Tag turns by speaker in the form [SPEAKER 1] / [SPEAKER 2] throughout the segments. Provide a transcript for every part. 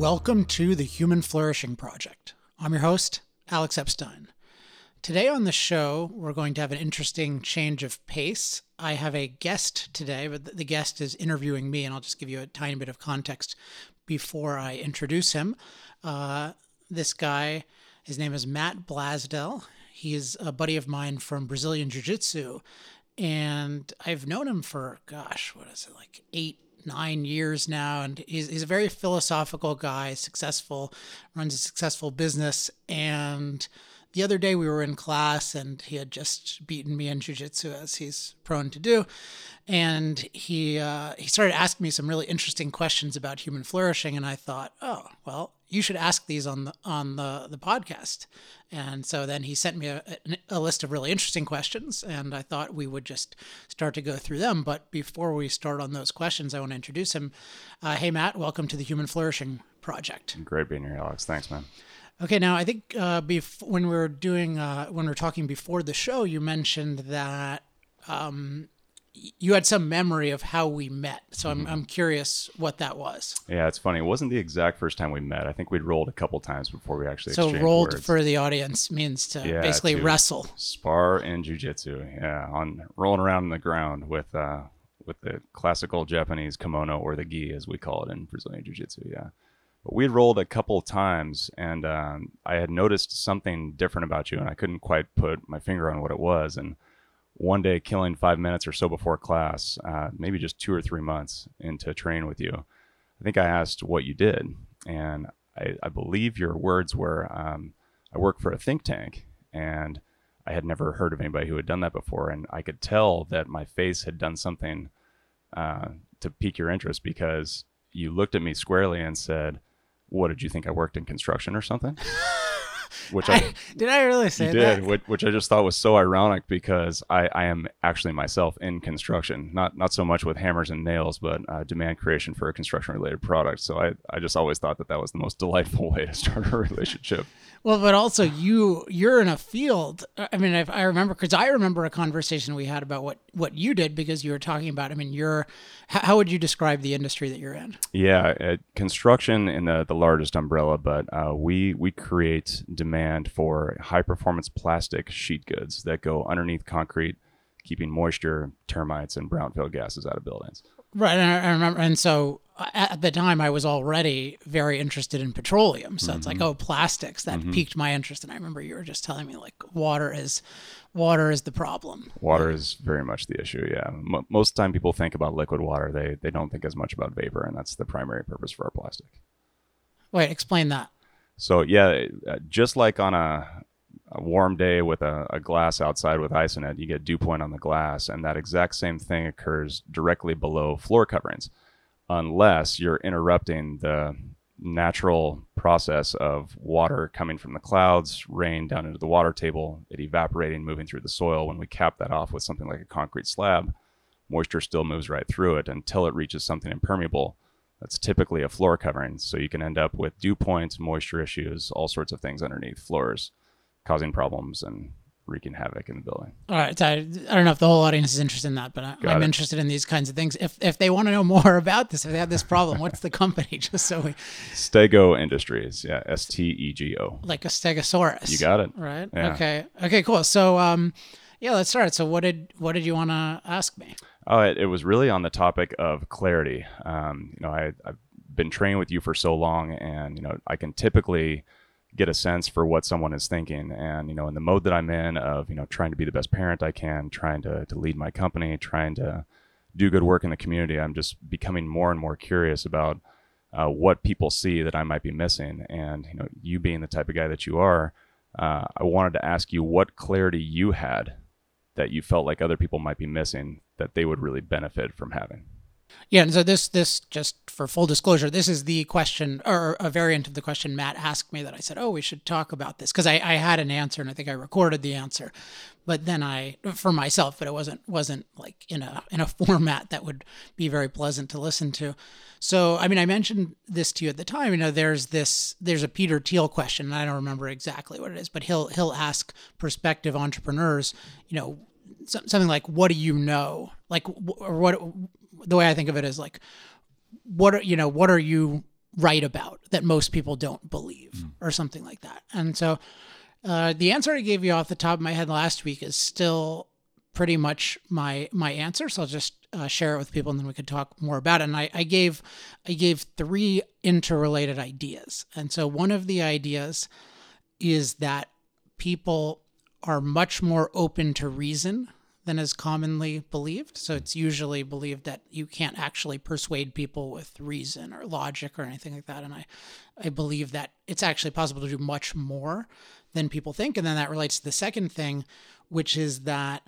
[SPEAKER 1] Welcome to the Human Flourishing Project. I'm your host, Alex Epstein. Today on the show, we're going to have an interesting change of pace. I have a guest today, but the guest is interviewing me, and I'll just give you a tiny bit of context before I introduce him. Uh, this guy, his name is Matt Blasdel. He is a buddy of mine from Brazilian Jiu Jitsu, and I've known him for, gosh, what is it, like eight, nine years now, and he's, he's a very philosophical guy, successful, runs a successful business. And the other day we were in class, and he had just beaten me in jujitsu, as he's prone to do. And he uh, he started asking me some really interesting questions about human flourishing, and I thought, oh well, you should ask these on the on the the podcast. And so then he sent me a, a, list of really interesting questions, and I thought we would just start to go through them. But before we start on those questions, I want to introduce him. Uh, hey, Matt, welcome to the Human Flourishing Project.
[SPEAKER 2] Great being here, Alex. Thanks, man.
[SPEAKER 1] Okay, now I think uh, bef- when we were doing uh, when we were talking before the show, you mentioned that um, you had some memory of how we met. So I'm, mm-hmm. I'm curious what that was.
[SPEAKER 2] Yeah, it's funny. It wasn't the exact first time we met. I think we'd rolled a couple times before we actually
[SPEAKER 1] So rolled words. for the audience means to yeah, basically to wrestle.
[SPEAKER 2] Spar in jujitsu. Yeah, on rolling around in the ground with uh, with the classical Japanese kimono or the gi as we call it in Brazilian jiu-jitsu. Yeah. But we'd rolled a couple times and um, I had noticed something different about you and I couldn't quite put my finger on what it was and one day killing five minutes or so before class, uh, maybe just two or three months into training with you, I think I asked what you did. And I, I believe your words were um, I work for a think tank. And I had never heard of anybody who had done that before. And I could tell that my face had done something uh, to pique your interest because you looked at me squarely and said, What did you think I worked in construction or something?
[SPEAKER 1] which I, I, did I really say
[SPEAKER 2] did, which, which, I just thought was so ironic because I, I am actually myself in construction, not not so much with hammers and nails, but uh, demand creation for a construction related product. So I, I just always thought that that was the most delightful way to start a relationship.
[SPEAKER 1] Well, but also you you're in a field. I mean, if I remember because I remember a conversation we had about what what you did because you were talking about. I mean, you're how would you describe the industry that you're in?
[SPEAKER 2] Yeah, uh, construction in the the largest umbrella, but uh, we we create demand for high performance plastic sheet goods that go underneath concrete, keeping moisture, termites, and brownfield gases out of buildings.
[SPEAKER 1] Right, and I, remember, and so at the time I was already very interested in petroleum. So mm-hmm. it's like, mm-hmm. oh, plastics that mm-hmm. piqued my interest. And I remember you were just telling me like water is water is the problem.
[SPEAKER 2] Water is very much the issue. Yeah, M- most time people think about liquid water, they they don't think as much about vapor, and that's the primary purpose for our plastic.
[SPEAKER 1] Wait, explain that.
[SPEAKER 2] So yeah, uh, just like on a, a warm day with a, a, glass outside with ice in it, you get dew point on the glass, and that exact same thing occurs directly below floor coverings, unless you're interrupting the natural process of water coming from the clouds, rain down into the water table, it evaporating, moving through the soil. When we cap that off with something like a concrete slab, moisture still moves right through it until it reaches something impermeable. That's typically a floor covering. So you can end up with dew points, moisture issues, all sorts of things underneath floors, causing problems and wreaking havoc in the building.
[SPEAKER 1] All right. So I, I don't know if the whole audience is interested in that, but I, am interested in these kinds of things. If, if they want to know more about this, if they have this problem, what's the company? Just so we.
[SPEAKER 2] Stego Industries. Yeah. S T E G O.
[SPEAKER 1] Like a stegosaurus.
[SPEAKER 2] You got it.
[SPEAKER 1] Right. Yeah. Okay. Okay, cool. So, um, yeah, let's start. So what did, what did you want to ask me?
[SPEAKER 2] Oh, it, it, was really on the topic of clarity. Um, you know, I, I've been training with you for so long and, you know, I can typically, get a sense for what someone is thinking. And, you know, in the mode that I'm in of, you know, trying to be the best parent I can, trying to, to lead my company, trying to do good work in the community, I'm just becoming more and more curious about uh, what people see that I might be missing. And, you know, you being the type of guy that you are, uh, I wanted to ask you what clarity you had that you felt like other people might be missing that they would really benefit from having.
[SPEAKER 1] Yeah, and so this this just for full disclosure, this is the question or a variant of the question Matt asked me that I said, "Oh, we should talk about this," because I, I had an answer and I think I recorded the answer, but then I for myself, but it wasn't wasn't like in a in a format that would be very pleasant to listen to. So, I mean, I mentioned this to you at the time. You know, there's this there's a Peter Thiel question, and I don't remember exactly what it is, but he'll he'll ask prospective entrepreneurs, you know, something like, "What do you know?" Like, or what the way I think of it is like, what are you know, what are you right about that most people don't believe mm. or something like that. And so uh, the answer I gave you off the top of my head last week is still pretty much my my answer. So I'll just uh, share it with people, and then we could talk more about it. And I, I gave I gave three interrelated ideas, and so one of the ideas is that people are much more open to reason than is commonly believed. So it's usually believed that you can't actually persuade people with reason or logic or anything like that. And I, I believe that it's actually possible to do much more than people think. And then that relates to the second thing, which is that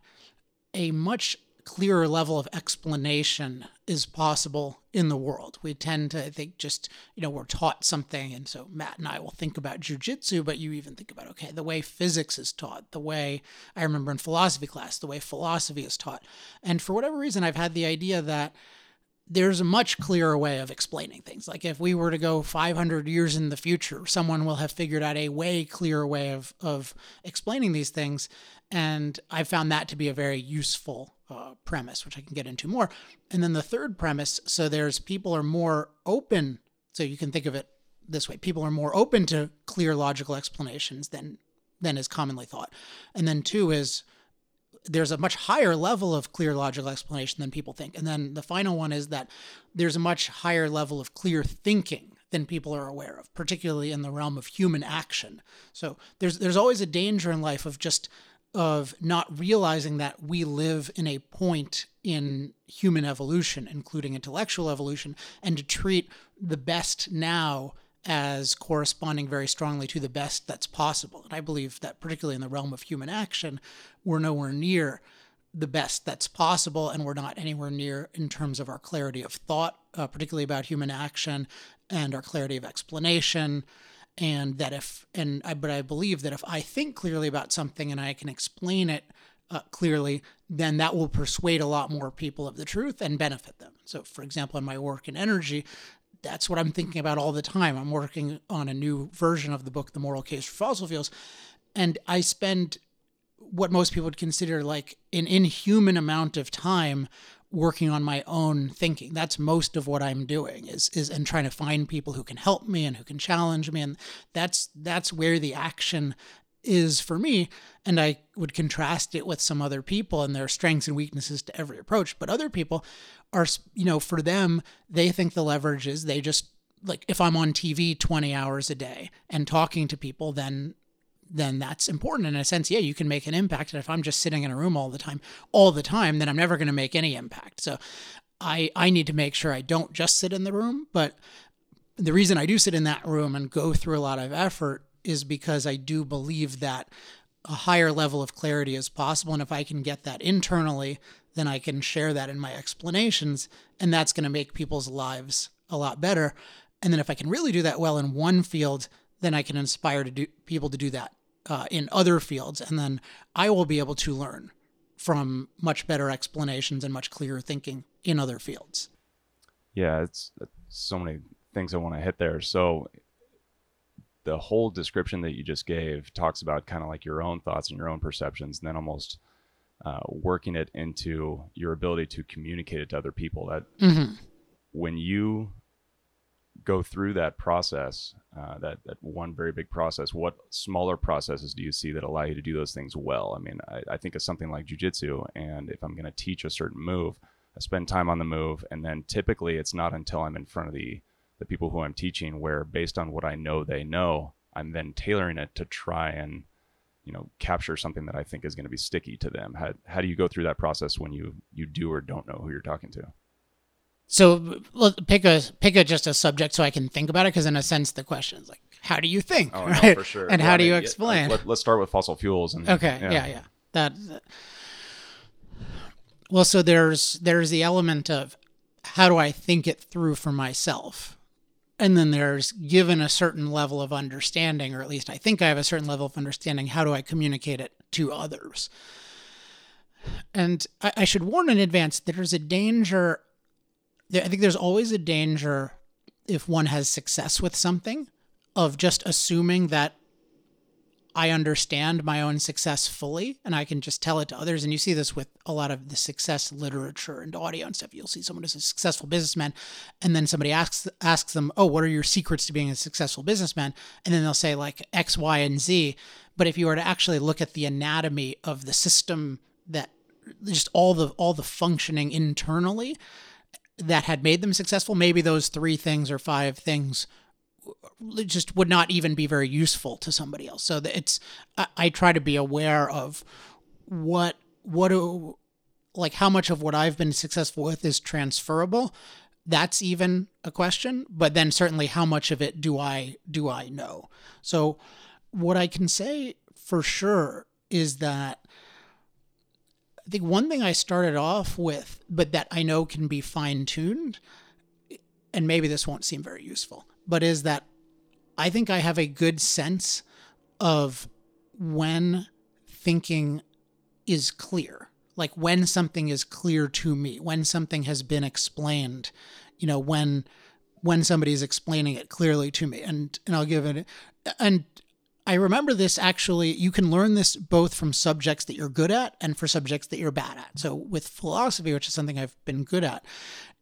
[SPEAKER 1] a much clearer level of explanation is possible in the world. We tend to I think just, you know, we're taught something. And so Matt and I will think about jujitsu, but you even think about, okay, the way physics is taught, the way I remember in philosophy class, the way philosophy is taught. And for whatever reason, I've had the idea that there's a much clearer way of explaining things. Like if we were to go 500 years in the future, someone will have figured out a way clearer way of, of explaining these things. And I found that to be a very useful uh, premise, which I can get into more. And then the third premise so there's people are more open. So you can think of it this way people are more open to clear logical explanations than than is commonly thought. And then two is there's a much higher level of clear logical explanation than people think. And then the final one is that there's a much higher level of clear thinking than people are aware of, particularly in the realm of human action. So there's there's always a danger in life of just of not realizing that we live in a point in human evolution, including intellectual evolution, and to treat the best now as corresponding very strongly to the best that's possible. And I believe that, particularly in the realm of human action, we're nowhere near the best that's possible, and we're not anywhere near in terms of our clarity of thought, uh, particularly about human action, and our clarity of explanation and that if and I but I believe that if I think clearly about something and I can explain it uh, clearly, then that will persuade a lot more people of the truth and benefit them. So, for example, in my work in energy, that's what I'm thinking about all the time. I'm working on a new version of the book, The Moral Case for Fossil Fuels, and I spend what most people would consider like an inhuman amount of time working on my own thinking. That's most of what I'm doing is is and trying to find people who can help me and who can challenge me. And that's that's where the action is for me. And I would contrast it with some other people and their strengths and weaknesses to every approach. But other people are you know for them they think the leverage is they just like if I'm on TV 20 hours a day and talking to people then then that's important in a sense. Yeah, you can make an impact. And if I'm just sitting in a room all the time, all the time, then I'm never going to make any impact. So I, I need to make sure I don't just sit in the room. But the reason I do sit in that room and go through a lot of effort is because I do believe that a higher level of clarity is possible. And if I can get that internally, then I can share that in my explanations. And that's going to make people's lives a lot better. And then if I can really do that well in one field, then I can inspire to do, people to do that uh, in other fields, and then I will be able to learn from much better explanations and much clearer thinking in other fields.
[SPEAKER 2] Yeah, it's, so many things I want to hit there. So the whole description that you just gave talks about kind of like your own thoughts and your own perceptions, and then almost uh, working it into your ability to communicate it to other people. That mm-hmm. when you go through that process, uh, that that one very big process, what smaller processes do you see that allow you to do those things well? I mean, I, I think of something like jujitsu, and if I'm going to teach a certain move, I spend time on the move, and then typically it's not until I'm in front of the the people who I'm teaching where, based on what I know they know, I'm then tailoring it to try and you know capture something that I think is going to be sticky to them. How how do you go through that process when you you do or don't know who you're talking to?
[SPEAKER 1] So pick a pick a just a subject so I can think about it because in a sense the question is like how do you think
[SPEAKER 2] oh, right? no, for sure
[SPEAKER 1] and well, how I do mean, you explain?
[SPEAKER 2] Let, us start with fossil fuels and
[SPEAKER 1] okay yeah yeah, yeah. That, that well so there's there's the element of how do I think it through for myself and then there's given a certain level of understanding or at least I think I have a certain level of understanding how do I communicate it to others and I, I should warn in advance there's a danger I think there's always a danger if one has success with something of just assuming that I understand my own success fully and I can just tell it to others. And you see this with a lot of the success literature and audio and stuff. You'll see someone who's a successful businessman and then somebody asks asks them, Oh, what are your secrets to being a successful businessman? And then they'll say like X, Y, and Z. But if you were to actually look at the anatomy of the system that just all the all the functioning internally that had made them successful, maybe those three things or five things just would not even be very useful to somebody else. So it's I, I try to be aware of what what do like how much of what I've been successful with is transferable. That's even a question, but then certainly how much of it do I do I know? So what I can say for sure is that I think one thing I started off with, but that I know can be fine tuned, and maybe this won't seem very useful, but is that I think I have a good sense of when thinking is clear, like when something is clear to me, when something has been explained, you know, when when somebody is explaining it clearly to me. And and I'll give it and I remember this actually, you can learn this both from subjects that you're good at and for subjects that you're bad at. So, with philosophy, which is something I've been good at,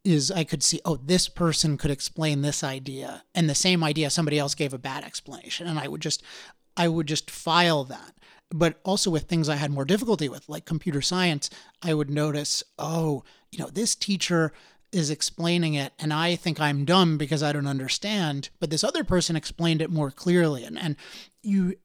[SPEAKER 1] is I could see, oh, this person could explain this idea, and the same idea somebody else gave a bad explanation, and I would just, I would just file that. But also with things I had more difficulty with, like computer science, I would notice, oh, you know, this teacher is explaining it and I think I'm dumb because I don't understand, but this other person explained it more clearly. And, and you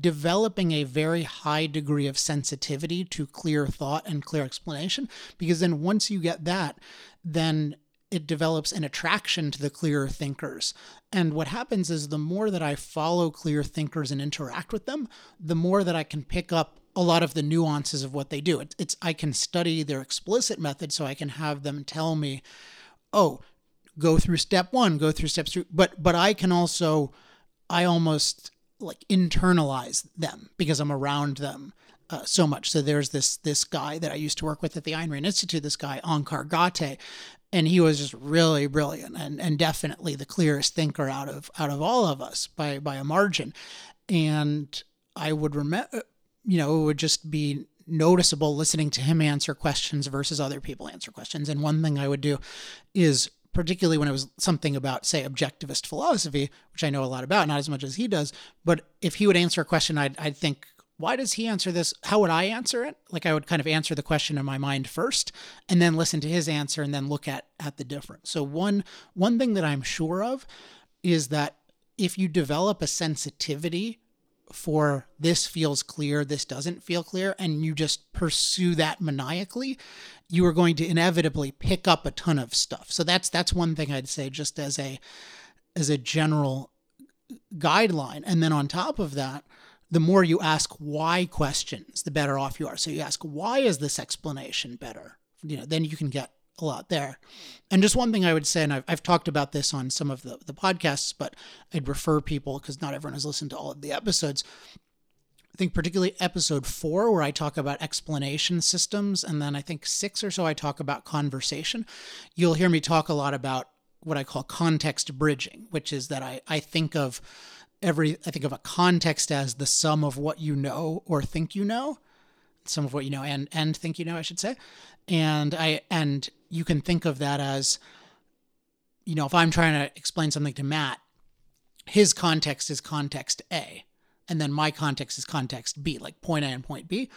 [SPEAKER 1] developing a very high degree of sensitivity to clear thought and clear explanation because then once you get that then it develops an attraction to the clearer thinkers. And what happens is the more that I follow clear thinkers and interact with them, the more that I can pick up a lot of the nuances of what they do. It's, it's I can study their explicit method so I can have them tell me, "Oh, go through step 1, go through steps 2." But but I can also I almost like internalize them because I'm around them uh, so much. So there's this this guy that I used to work with at the Ayn Rand Institute, this guy Onkar Ghate, and he was just really brilliant and, and definitely the clearest thinker out of out of all of us by by a margin. And I would remember, you know, it would just be noticeable listening to him answer questions versus other people answer questions. And one thing I would do is particularly when it was something about, say, objectivist philosophy, which I know a lot about, not as much as he does. But if he would answer a question, I'd, I'd think, why does he answer this? How would I answer it? Like I would kind of answer the question in my mind first, and then listen to his answer, and then look at at the difference. So one one thing that I'm sure of is that if you develop a sensitivity for this feels clear, this doesn't feel clear, and you just pursue that maniacally, you are going to inevitably pick up a ton of stuff. So that's that's one thing I'd say just as a as a general guideline. And then on top of that, the more you ask why questions, the better off you are. So you ask, why is this explanation better? You know, then you can get a lot there. And just one thing I would say, and I've, I've talked about this on some of the, the podcasts, but I'd refer people because not everyone has listened to all of the episodes. I think particularly episode four, where I talk about explanation systems, and then I think six or so, I talk about conversation. You'll hear me talk a lot about what I call context bridging, which is that I, I think of every, I think of a context as the sum of what you know or think you know, some of what you know and, and think you know, I should say. And I, and you can think of that as, you know, if I'm trying to explain something to Matt, his context is context A and then my context is context B, like point A and point B.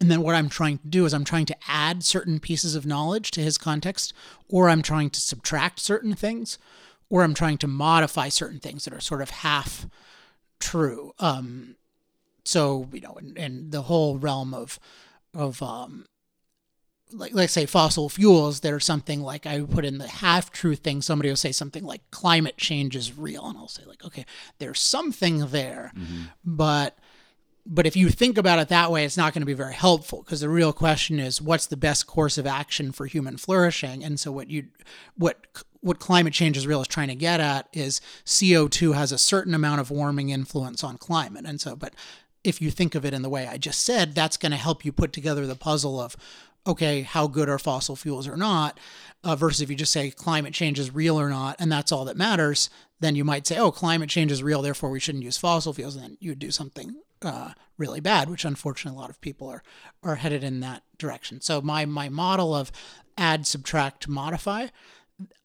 [SPEAKER 1] And then what I'm trying to do is I'm trying to add certain pieces of knowledge to his context, or I'm trying to subtract certain things, or I'm trying to modify certain things that are sort of half true. Um, so you know, in, in the whole realm of of um, like let's say fossil fuels, there's something like I put in the half truth thing. Somebody will say something like climate change is real, and I'll say like, okay, there's something there, mm-hmm. but but if you think about it that way, it's not going to be very helpful because the real question is what's the best course of action for human flourishing? And so what you what what climate change is real is trying to get at is CO2 has a certain amount of warming influence on climate. And so but if you think of it in the way I just said, that's going to help you put together the puzzle of okay, how good are fossil fuels or not, uh, versus if you just say climate change is real or not, and that's all that matters, then you might say, oh, climate change is real, therefore we shouldn't use fossil fuels. And then you would do something uh, really bad, which unfortunately a lot of people are, are headed in that direction. So my, my model of add, subtract, modify,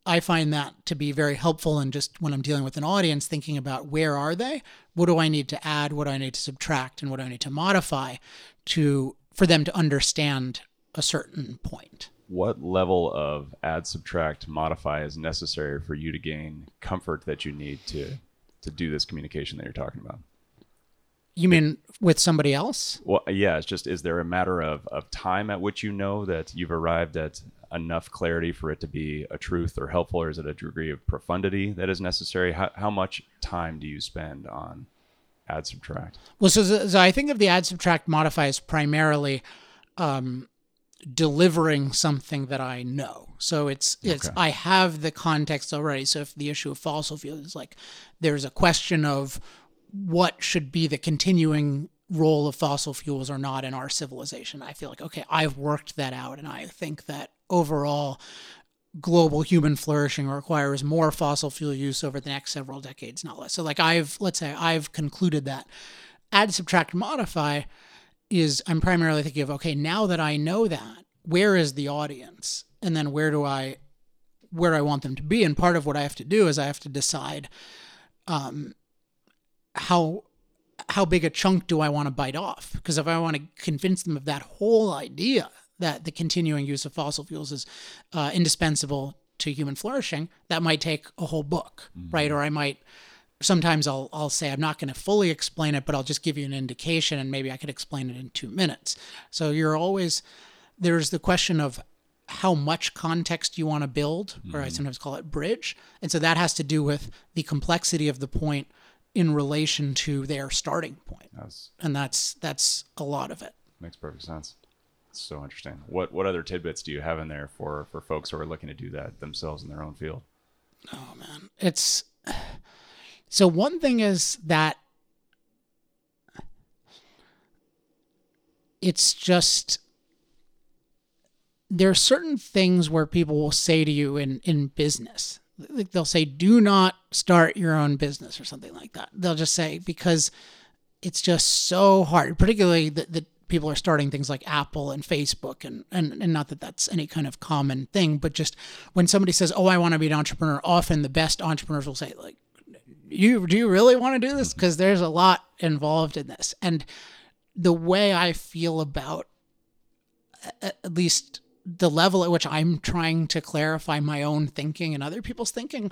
[SPEAKER 1] I find that to be very helpful in just when I'm dealing with an audience, thinking about where are they, what do I need to add, what do I need to subtract, and what do I need to modify to for them to understand a certain point
[SPEAKER 2] what level of add, subtract, modify is necessary for you to gain comfort that you need to to do this communication that you're talking about?
[SPEAKER 1] You mean with somebody else?
[SPEAKER 2] Well, yeah. It's just is there a matter of of time at which you know that you've arrived at enough clarity for it to be a truth or helpful, or is it a degree of profundity that is necessary? How how much time do you spend on add subtract?
[SPEAKER 1] Well, so, so I think of the add subtract modify as primarily. Um, delivering something that I know. So it's it's okay. I have the context already. So if the issue of fossil fuels is like there's a question of what should be the continuing role of fossil fuels or not in our civilization, I feel like okay, I've worked that out and I think that overall global human flourishing requires more fossil fuel use over the next several decades, not less. So like I've let's say I've concluded that add subtract modify is I'm primarily thinking of okay, now that I know that, where is the audience? And then where do I where do I want them to be? And part of what I have to do is I have to decide um, how how big a chunk do I want to bite off? Because if I want to convince them of that whole idea that the continuing use of fossil fuels is uh, indispensable to human flourishing, that might take a whole book, mm-hmm. right? Or I might sometimes I'll I'll say I'm not going to fully explain it, but I'll just give you an indication, and maybe I could explain it in two minutes. So you're always there's the question of how much context you want to build, or mm-hmm. I sometimes call it bridge, and so that has to do with the complexity of the point in relation to their starting point, that's, and that's that's a lot of it.
[SPEAKER 2] Makes perfect sense. It's so interesting. What what other tidbits do you have in there for for folks who are looking to do that themselves in their own field?
[SPEAKER 1] Oh man, it's so one thing is that it's just there are certain things where people will say to you in in business. Like they'll say do not start your own business or something like that. They'll just say because it's just so hard particularly that the people are starting things like apple and facebook and, and and not that that's any kind of common thing but just when somebody says oh i want to be an entrepreneur often the best entrepreneurs will say like you do you really want to do this? Mm-hmm. Because there's a lot involved in this. And the way i feel about at least the level at which i'm trying to clarify my own thinking and other people's thinking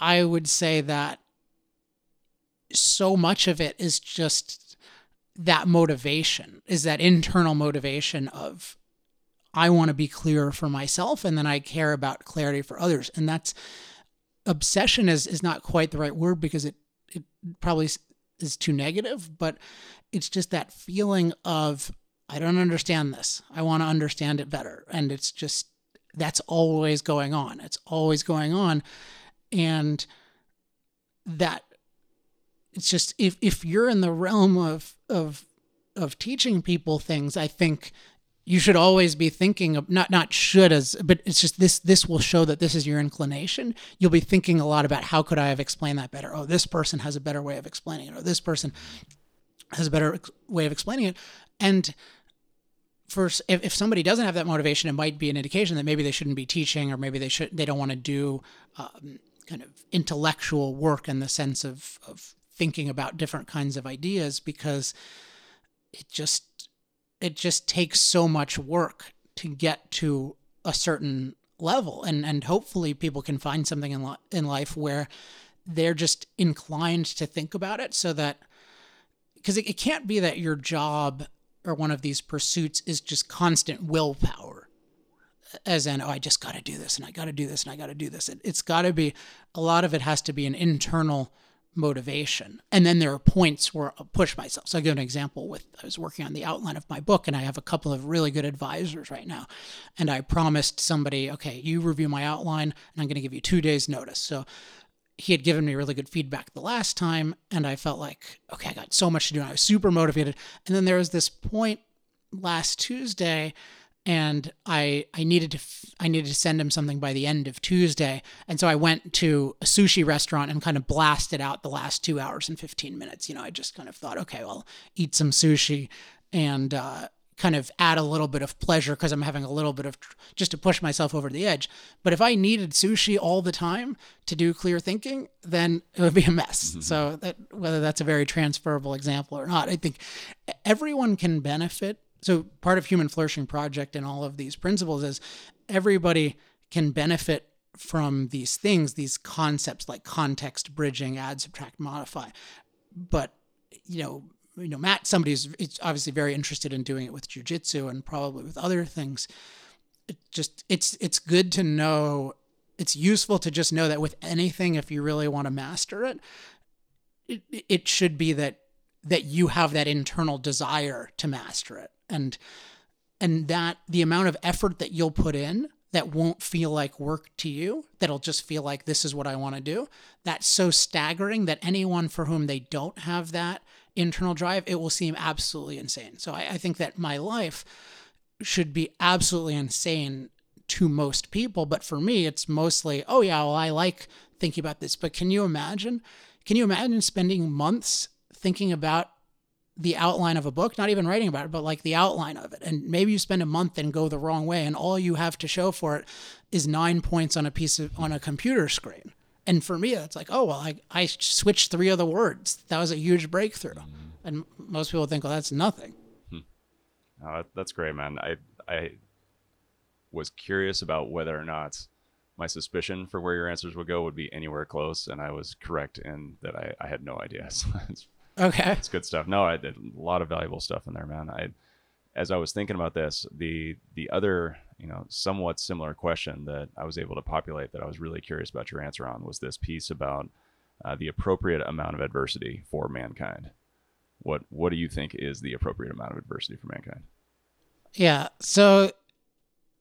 [SPEAKER 1] i would say that so much of it is just that motivation is that internal motivation of i want to be clear for myself and then i care about clarity for others. And that's obsession is is not quite the right word because it it probably is too negative, but it's just that feeling of I don't understand this. I want to understand it better, and it's just that's always going on. It's always going on, and that it's just if if you're in the realm of of of teaching people things, I think you should always be thinking of not not should as but it's just this this will show that this is your inclination. You'll be thinking a lot about how could i have explained that better? Oh this person has a better way of explaining it or this person has a better way of explaining it. And first if, if somebody doesn't have that motivation it might be an indication that maybe they shouldn't be teaching or maybe they should they don't want to do um, kind of intellectual work in the sense of of thinking about different kinds of ideas because it just it just takes so much work to get to a certain level. And and hopefully people can find something in, in life where they're just inclined to think about it so that because it, it can't be that your job or one of these pursuits is just constant willpower as in oh i just got to do this and i got to do this and i got to do this. It, it's got to be a lot of it has to be an internal motivation. And then there are points where I'll push myself. So I'll give an example with I was working on the outline of my book and I have a couple of really good advisors right now. And I promised somebody, okay, you review my outline and I'm going to give you two days notice. So he had given me really good feedback the last time and I felt like, okay, I got so much to do. And I was super motivated. And then there was this point last Tuesday and I I needed to f- I needed to send him something by the end of Tuesday, and so I went to a sushi restaurant and kind of blasted out the last two hours and fifteen minutes. You know, I just kind of thought, okay, well, eat some sushi and uh, kind of add a little bit of pleasure because I'm having a little bit of just to push myself over the edge. But if I needed sushi all the time to do clear thinking, then it would be a mess. Mm-hmm. So that whether that's a very transferable example or not, I think everyone can benefit so part of human flourishing project and all of these principles is everybody can benefit from these things these concepts like context bridging add subtract modify. But you know you know matt somebody's it's obviously very interested in doing it with jujitsu and probably with other things. It just it's it's good to know it's useful to just know that with anything if you really want to master it it, it should be that that you have that internal desire to master it and and that the amount of effort that you'll put in that won't feel like work to you that'll just feel like this is what I want to do that's so staggering that anyone for whom they don't have that internal drive it will seem absolutely insane. So I, I think that my life should be absolutely insane to most people but for me it's mostly oh yeah well I like thinking about this but can you imagine can you imagine spending months thinking about the outline of a book, not even writing about it, but like the outline of it. And maybe you spend a month and go the wrong way, and all you have to show for it is nine points on a piece of on a computer screen. And for me, it's like, oh well, I, I switched three of the words. That was a huge breakthrough. Mm-hmm. And most people think, well, that's nothing.
[SPEAKER 2] Hmm. Oh, that's great, man. I I was curious about whether or not my suspicion for where your answers would go would be anywhere close, and I was correct in that I, I had no idea. So
[SPEAKER 1] Okay.
[SPEAKER 2] It's good stuff. No, I did a lot of valuable stuff in there, man. I as I was thinking about this, the the other, you know, somewhat similar question that I was able to populate that I was really curious about your answer on was this piece about uh, the appropriate amount of adversity for mankind. What what do you think is the appropriate amount of adversity for mankind?
[SPEAKER 1] Yeah. So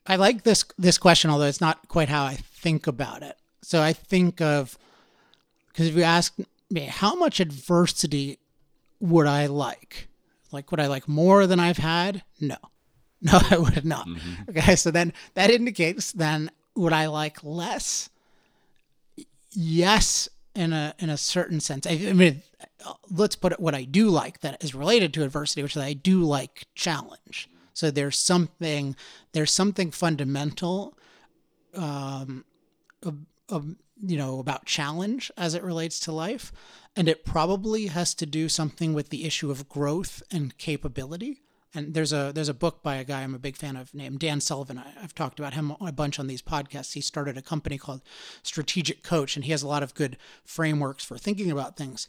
[SPEAKER 1] I like this this question, although it's not quite how I think about it. So I think of because if you ask me how much adversity would I like? Like, would I like more than I've had? No. No, I would not. Mm-hmm. Okay, so then that indicates then would I like less? Yes, in a in a certain sense. I, I mean, let's put it what I do like that is related to adversity, which is I do like challenge. So there's something there's something fundamental, um, of, of, you know, about challenge as it relates to life and it probably has to do something with the issue of growth and capability. And there's a there's a book by a guy I'm a big fan of named Dan Sullivan. I, have talked about him a bunch on these podcasts. He started a company called Strategic Coach, and he has a lot of good frameworks for thinking about things.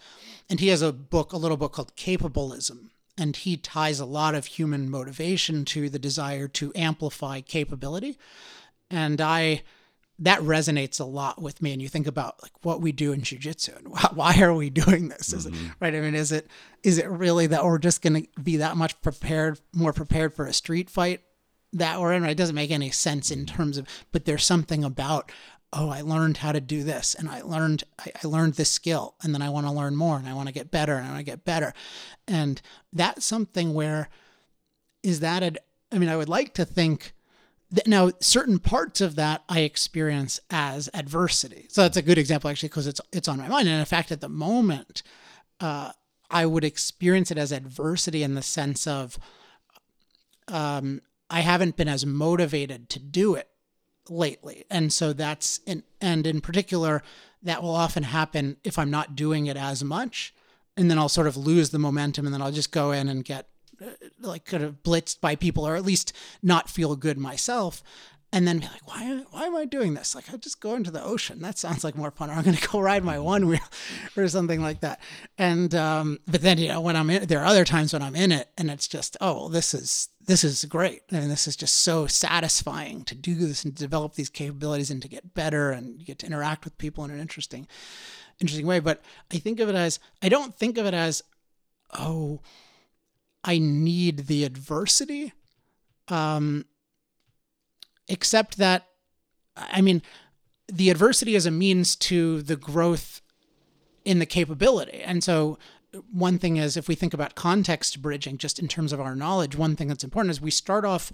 [SPEAKER 1] And he has a book, a little book called Capabilism, and he ties a lot of human motivation to the desire to amplify capability. And I that resonates a lot with me and you think about like what we do in jiu-jitsu and why, why are we doing this? Is mm-hmm. it, right? I mean is it is it really that we're just going to be that much prepared more prepared for a street fight that we're in? It doesn't make any sense in terms of but there's something about oh i learned how to do this and i learned i, I learned this skill and then i want to learn more and i want to get better and i want to get better. And that's something where is that a, i mean i would like to think now certain parts of that i experience as adversity. So that's a good example actually because it's it's on my mind. And in fact at the moment uh, i would experience it as adversity in the sense of um, i haven't been as motivated to do it lately. And so that's in, and in particular that will often happen if i'm not doing it as much and then i'll sort of lose the momentum and then i'll just go in and get like kind of blitzed by people or at least not feel good myself and then be like, why, why am I doing this? Like, I'll just go into the ocean. That sounds like more fun. Or I'm going to go ride my one wheel or something like that. And, um, but then, you know, when I'm in, there are other times when I'm in it and it's just, oh, this is, this is great. And this is just so satisfying to do this and develop these capabilities and to get better and get to interact with people in an interesting, interesting way. But I think of it as, I don't think of it as, oh, I need the adversity. Um, except that, I mean, the adversity is a means to the growth in the capability. And so, one thing is if we think about context bridging, just in terms of our knowledge, one thing that's important is we start off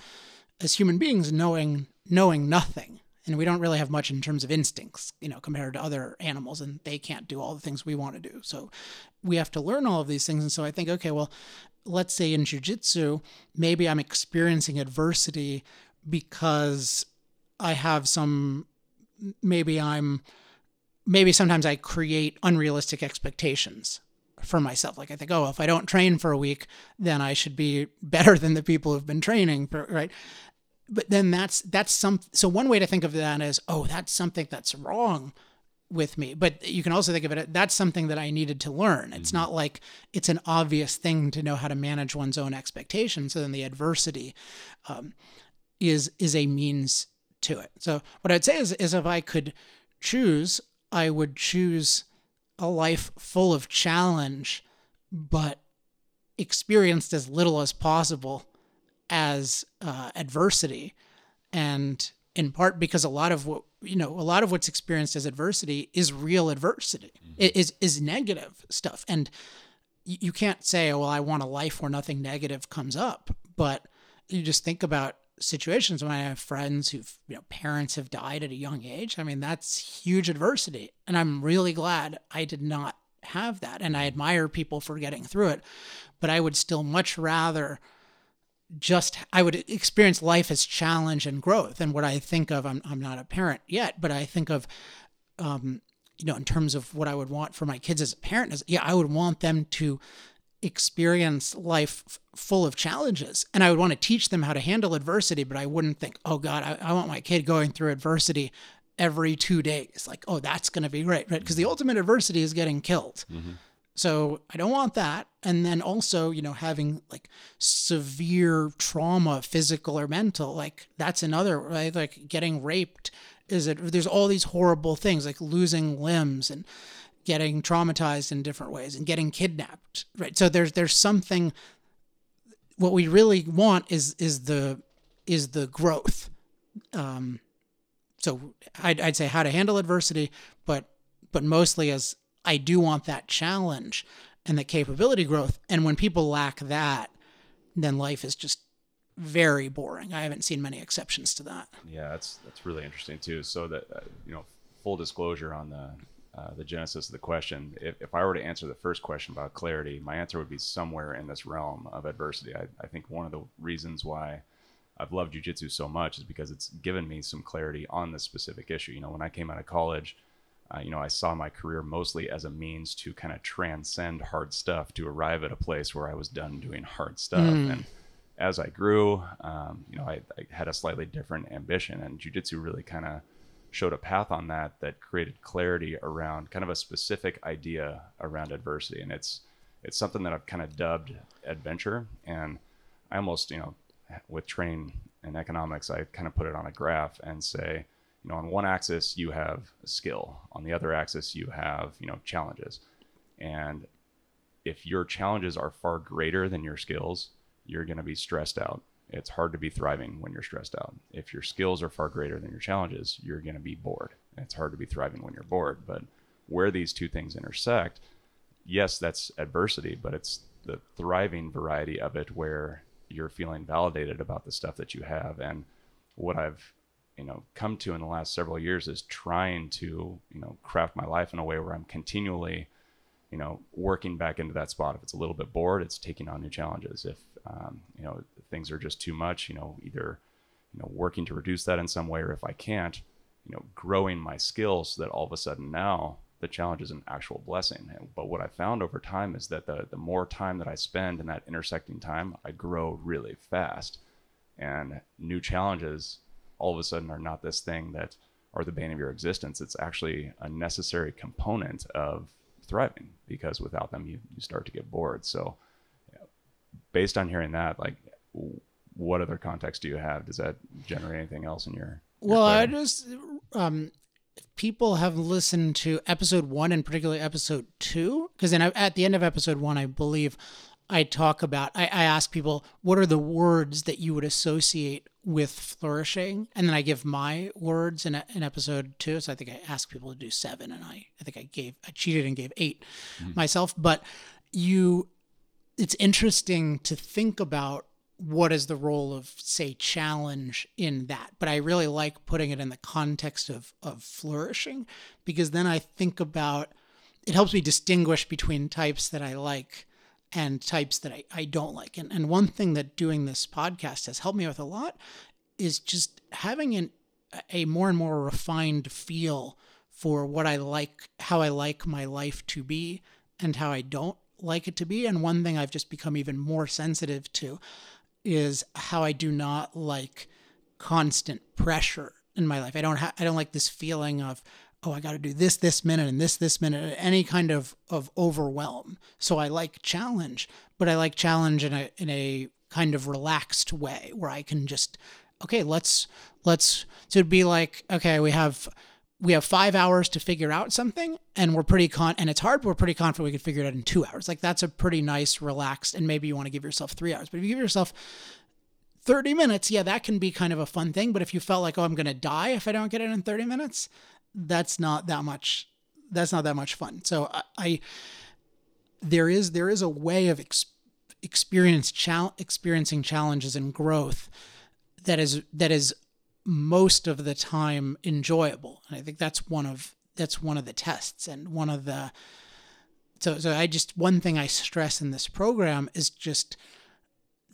[SPEAKER 1] as human beings knowing knowing nothing and we don't really have much in terms of instincts you know compared to other animals and they can't do all the things we want to do so we have to learn all of these things and so i think okay well let's say in jiu-jitsu maybe i'm experiencing adversity because i have some maybe i'm maybe sometimes i create unrealistic expectations for myself. Like I think, oh, if I don't train for a week, then I should be better than the people who've been training, right? But then that's that's some. So one way to think of that is, oh, that's something that's wrong with me. But you can also think of it that's something that I needed to learn. It's mm-hmm. not like it's an obvious thing to know how to manage one's own expectations. So then the adversity um, is is a means to it. So what I'd say is, is if I could choose, I would choose a life full of challenge, but experienced as little as possible as uh, adversity. And in part because a lot of what you know, a lot of what's experienced as adversity is real adversity. Mm-hmm. It is is negative stuff, and you can't say, "Oh, well, I want a life where nothing negative comes up." But you just think about situations when I have friends who've, you know, parents have died at a young age. I mean, that's huge adversity. And I'm really glad I did not have that. And I admire people for getting through it. But I would still much rather just, I would experience life as challenge and growth. And what I think of, I'm, I'm not a parent yet, but I think of, um, you know, in terms of what I would want for my kids as a parent is, yeah, I would want them to experience life f- full of challenges. And i would want to teach them how to handle adversity but i wouldn't think oh god i, I want my kid going through adversity every two days. Like oh that's going to be great right? Because the ultimate adversity is getting killed. Mm-hmm. So i don't want that. And then also you know having like severe trauma physical or mental like that's another right? Like getting raped is it there's all these horrible things like losing limbs and getting traumatized in different ways and getting kidnapped right? So there's there's something what we really want is is the is the growth. Um so I'd, I'd say how to handle adversity but but mostly as i do want that challenge and the capability growth and when people lack that then life is just very boring i haven't seen many exceptions to that
[SPEAKER 2] yeah that's that's really interesting too so that uh, you know full disclosure on the uh, the genesis of the question. If, if I were to answer the first question about clarity, my answer would be somewhere in this realm of adversity. I, I think one of the reasons why I've loved jujitsu so much is because it's given me some clarity on this specific issue. You know, when I came out of college, uh, you know, I saw my career mostly as a means to kind of transcend hard stuff to arrive at a place where I was done doing hard stuff. Mm. And as I grew, um, you know, I, I, had a slightly different ambition, and jujitsu really kind of showed a path on that that created clarity around kind of a specific idea around adversity and it's it's something that I've kind of dubbed adventure and I almost you know with training in economics I kind of put it on a graph and say you know on one axis you have skill on the other axis you have you know challenges and if your challenges are far greater than your skills you're going to be stressed out it's hard to be thriving when you're stressed out. If your skills are far greater than your challenges, you're going to be bored. It's hard to be thriving when you're bored. But where these two things intersect, yes, that's adversity, but it's the thriving variety of it where you're feeling validated about the stuff that you have. And what I've you know come to in the last several years is trying to you know craft my life in a way where I'm continually you know working back into that spot. If it's a little bit bored, it's taking on new challenges. If um, you know things are just too much, you know, either you know working to reduce that in some way, or if I can't, you know, growing my skills so that all of a sudden now the challenge is an actual blessing. But what I found over time is that the the more time that I spend in that intersecting time, I grow really fast, and new challenges all of a sudden are not this thing that are the bane of your existence. It's actually a necessary component of thriving because without them you, you start to get bored. So based on hearing that, like what other context do you have? Does that generate anything else in your?
[SPEAKER 1] your well, I just um, people have listened to episode one and particularly episode two because then at the end of episode one, I believe I talk about I, I ask people what are the words that you would associate with flourishing, and then I give my words in, in episode two. So I think I asked people to do seven, and I I think I gave I cheated and gave 8 mm-hmm. myself, but you it's interesting to think about what is the role of say challenge in that but i really like putting it in the context of of flourishing because then i think about it helps me distinguish between types that i like and types that i, I don't like and, and one thing that doing this podcast has helped me with a lot is just having an, a more and more refined feel for what i like how i like my life to be and how i don't like it to be and one thing i've just become even more sensitive to is how I do not like constant pressure in my life. I don't ha- I don't like this feeling of oh I got to do this this minute and this this minute any kind of of overwhelm. So I like challenge, but I like challenge in a in a kind of relaxed way where I can just okay, let's let's so it'd be like okay, we have we have five hours to figure out something and we're pretty con and it's hard but we're pretty confident we could figure it out in two hours like that's a pretty nice relaxed and maybe you want to give yourself three hours but if you give yourself 30 minutes yeah that can be kind of a fun thing but if you felt like oh i'm going to die if i don't get it in 30 minutes that's not that much that's not that much fun so i, I there is there is a way of ex, experience chal- experiencing challenges and growth that is that is most of the time enjoyable. And I think that's one of that's one of the tests and one of the so so I just one thing I stress in this program is just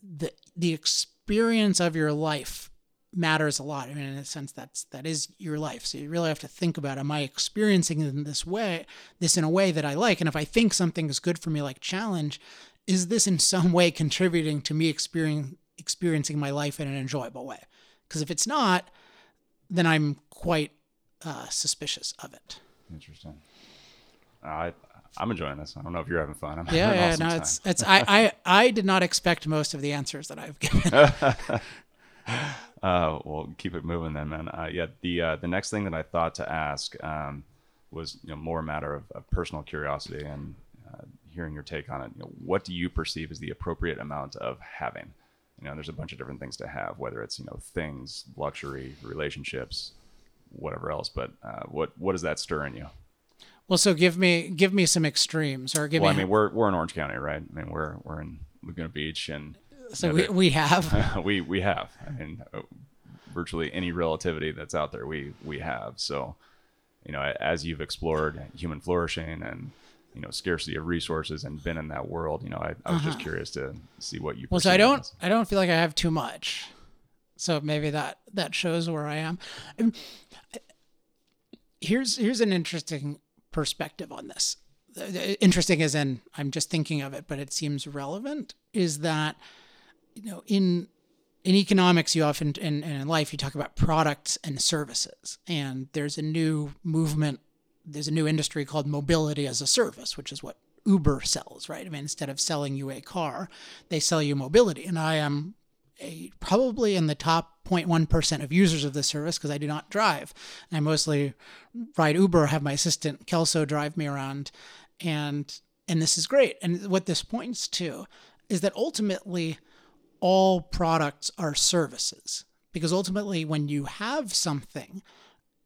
[SPEAKER 1] the the experience of your life matters a lot. I mean, in a sense, that's that is your life. So you really have to think about: Am I experiencing in this way, this in a way that I like? And if I think something is good for me, like challenge, is this in some way contributing to me experiencing experiencing my life in an enjoyable way? Because if it's not, then I'm quite uh, suspicious of it.
[SPEAKER 2] Interesting. I I'm enjoying this. I don't know if you're having fun. I'm
[SPEAKER 1] yeah, yeah.
[SPEAKER 2] Awesome
[SPEAKER 1] no, it's it's I, I I did not expect most of the answers that I've given.
[SPEAKER 2] uh, well, keep it moving then, man. Uh, yeah, the uh, the next thing that I thought to ask um, was you know more a matter of, of personal curiosity and uh, hearing your take on it. You know, what do you perceive as the appropriate amount of having? you know there's a bunch of different things to have whether it's you know things luxury relationships whatever else but uh, what what does that stir in you
[SPEAKER 1] well so give me give me some extremes or give
[SPEAKER 2] well
[SPEAKER 1] me
[SPEAKER 2] i mean we're we're in orange county right i mean we're we're in laguna beach and
[SPEAKER 1] so we, we have
[SPEAKER 2] we we have i mean uh, virtually any relativity that's out there we we have so you know as you've explored human flourishing and you know scarcity of resources and been in that world you know i, I was uh-huh. just curious to see what you
[SPEAKER 1] well so i don't as. i don't feel like i have too much so maybe that that shows where i am here's here's an interesting perspective on this interesting as in i'm just thinking of it but it seems relevant is that you know in in economics you often and in, in life you talk about products and services and there's a new movement there's a new industry called mobility as a service, which is what Uber sells, right? I mean, instead of selling you a car, they sell you mobility. And I am a, probably in the top 0.1% of users of this service because I do not drive. I mostly ride Uber, have my assistant Kelso drive me around, and and this is great. And what this points to is that ultimately all products are services. Because ultimately when you have something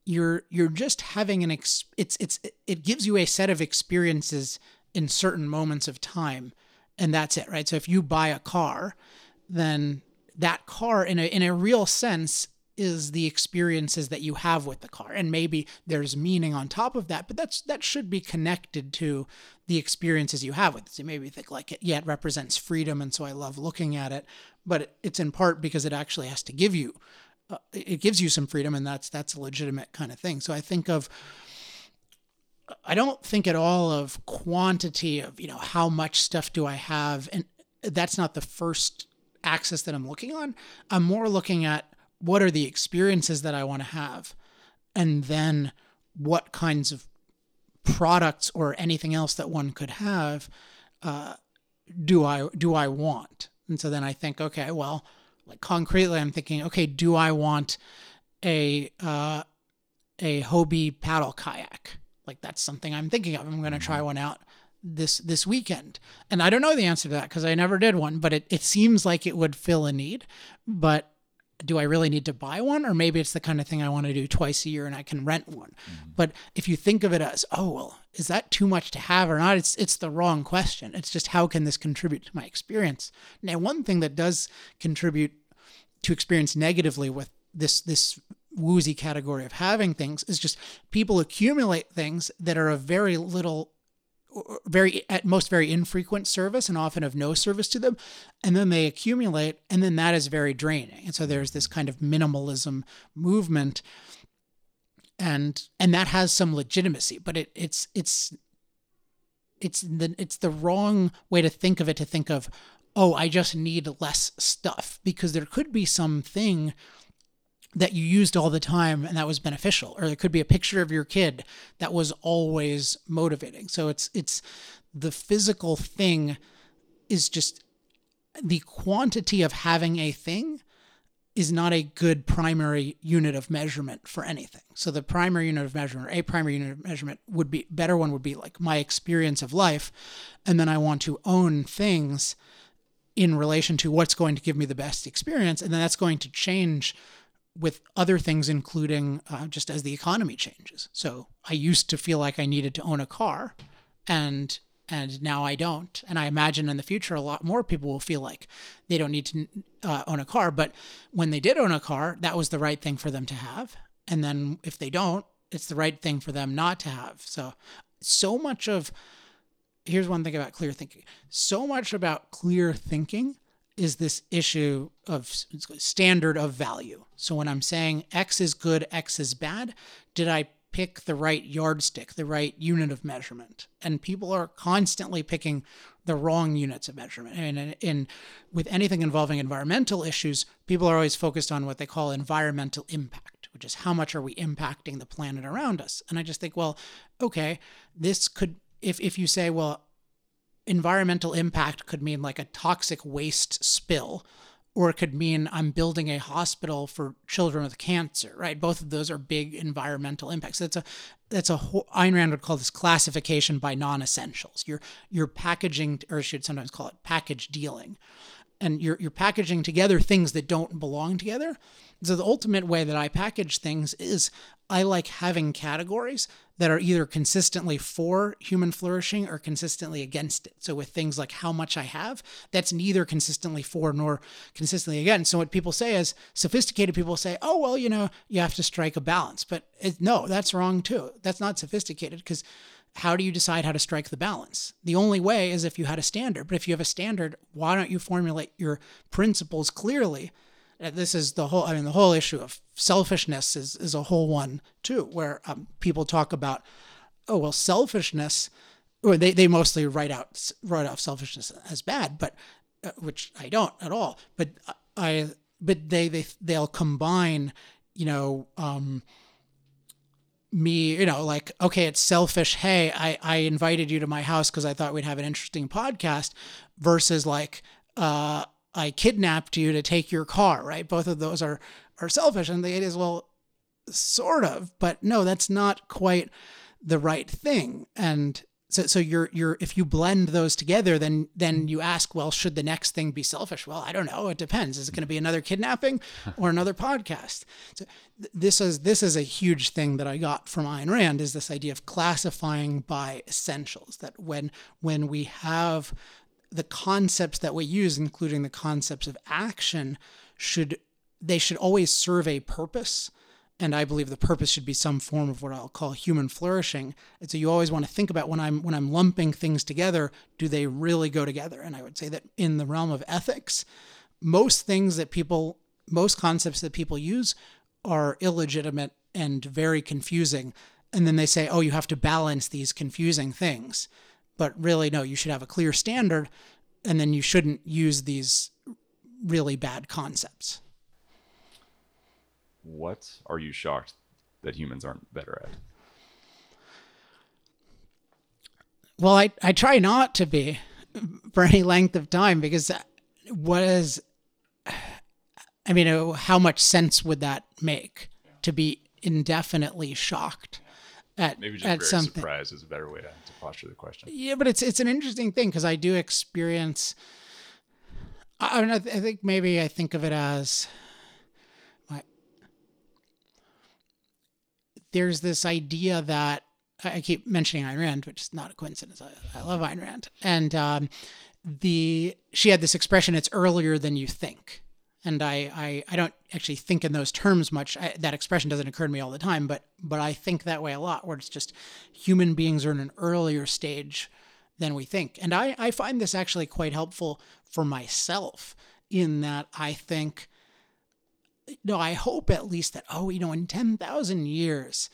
[SPEAKER 1] you're you're just having an ex- it's it's it gives you a set of experiences in certain moments of time and that's it right? So if you buy a car then that car in a in a real sense is the experiences that you have with the car. And maybe there's meaning on top of that but that's that should be connected to the experiences you have with it. So maybe think like it, yeah it represents freedom and so i love looking at it but it's in part because it actually has to give you uh, it gives you some freedom and that's that's a legitimate kind of thing. So i think of i don't think at all of quantity of you know how much stuff do i have and that's not the first axis that i'm looking on. I'm more looking at what are the experiences that i want to have and then what kinds of products or anything else that one could have uh, do i do i want and so then i think okay well like concretely, I'm thinking, okay, do I want a uh, a Hobie paddle kayak? Like that's something I'm thinking of. I'm going to try mm-hmm. one out this this weekend, and I don't know the answer to that because I never did one. But it it seems like it would fill a need. But do I really need to buy one? Or maybe it's the kind of thing I want to do twice a year and I can rent one. Mm-hmm. But if you think of it as, oh, well, is that too much to have or not? It's, it's the wrong question. It's just how can this contribute to my experience? Now, one thing that does contribute to experience negatively with this, this woozy category of having things is just people accumulate things that are of very little very at most very infrequent service and often of no service to them. And then they accumulate and then that is very draining. And so there's this kind of minimalism movement. And and that has some legitimacy but it it's it's it's the it's the wrong way to think of it to think of oh i just need less stuff. Because there could be something that you used all the time and that was beneficial or it could be a picture of your kid that was always motivating so it's it's the physical thing is just the quantity of having a thing is not a good primary unit of measurement for anything. So the primary unit of measurement, or a primary unit of measurement would be better one would be like my experience of life. And then I want to own things in relation to what's going to give me the best experience. And then that's going to change with other things, including uh, just as the economy changes. So I used to feel like I needed to own a car, and and now I don't. And I imagine in the future, a lot more people will feel like they don't need to uh, own a car. But when they did own a car, that was the right thing for them to have. And then if they don't, it's the right thing for them not to have. So, so much of here's one thing about clear thinking. So much about clear thinking is this issue of standard of value. So when I'm saying X is good, X is bad, did I pick the right yardstick, the right unit of measurement? And people are constantly picking the wrong units of measurement. And in, with anything involving environmental issues, people are always focused on what they call environmental impact, which is how much are we impacting the planet around us? And I just think, well, okay, this could if if you say, well, environmental impact could mean like a toxic waste spill or it could mean I'm building a hospital for children with cancer, right? Both of those are big environmental impacts. That's a that's a Ayn Rand would call this classification by non-essentials. You're you're packaging, or should sometimes call it package dealing, and you're you're packaging together things that don't belong together. So the ultimate way that I package things is I like having categories that are either consistently for human flourishing or consistently against it. So with things like how much I have, that's neither consistently for nor consistently against. So what people say is sophisticated people say, "Oh, well, you know, you have to strike a balance." But it, no, that's wrong too. That's not sophisticated because how do you decide how to strike the balance? The only way is if you had a standard. But if you have a standard, why don't you formulate your principles clearly this is the whole i mean the whole issue of selfishness is, is a whole one too where um, people talk about oh well selfishness or they, they mostly write out write off selfishness as bad but uh, which i don't at all. But i but they they they'll combine you know um me you know like okay it's selfish hey i i invited you to my house because i thought we'd have an interesting podcast versus like uh I kidnapped you to take your car, right? Both of those are are selfish, and the idea is well, sort of, but no, that's not quite the right thing. And so, so you're you're if you blend those together, then then you ask, well, should the next thing be selfish? Well, I don't know. It depends. Is it going to be another kidnapping or another podcast? So th- this is this is a huge thing that I got from Ayn Rand is this idea of classifying by essentials. That when when we have the concepts that we use, including the concepts of action, should they should always serve a purpose. And I believe the purpose should be some form of what I'll call human flourishing. And so you always want to think about when I'm when I'm lumping things together, do they really go together? And I would say that in the realm of ethics, most things that people most concepts that people use are illegitimate and very confusing. And then they say, oh, you have to balance these confusing things. But really, no, you should have a clear standard, and then you shouldn't use these really bad concepts.
[SPEAKER 2] What are you shocked that humans aren't better at?
[SPEAKER 1] Well, I, I try not to be for any length of time because what is, I mean, oh, how much sense would that make to be indefinitely shocked at,
[SPEAKER 2] Maybe just
[SPEAKER 1] at something?
[SPEAKER 2] surprised is a better way to to the question.
[SPEAKER 1] Yeah, but it's it's an interesting thing because I do experience. I, mean, I, th- I think maybe I think of it as my, there's this idea that I keep mentioning Ayn Rand, which is not a coincidence. I, I love Ayn Rand, and um, the she had this expression: "It's earlier than you think." And I, I, I don't actually think in those terms much. I, that expression doesn't occur to me all the time, but but I think that way a lot. Where it's just human beings are in an earlier stage than we think, and I, I find this actually quite helpful for myself in that I think no, I hope at least that, oh, you know, in 10,000 years,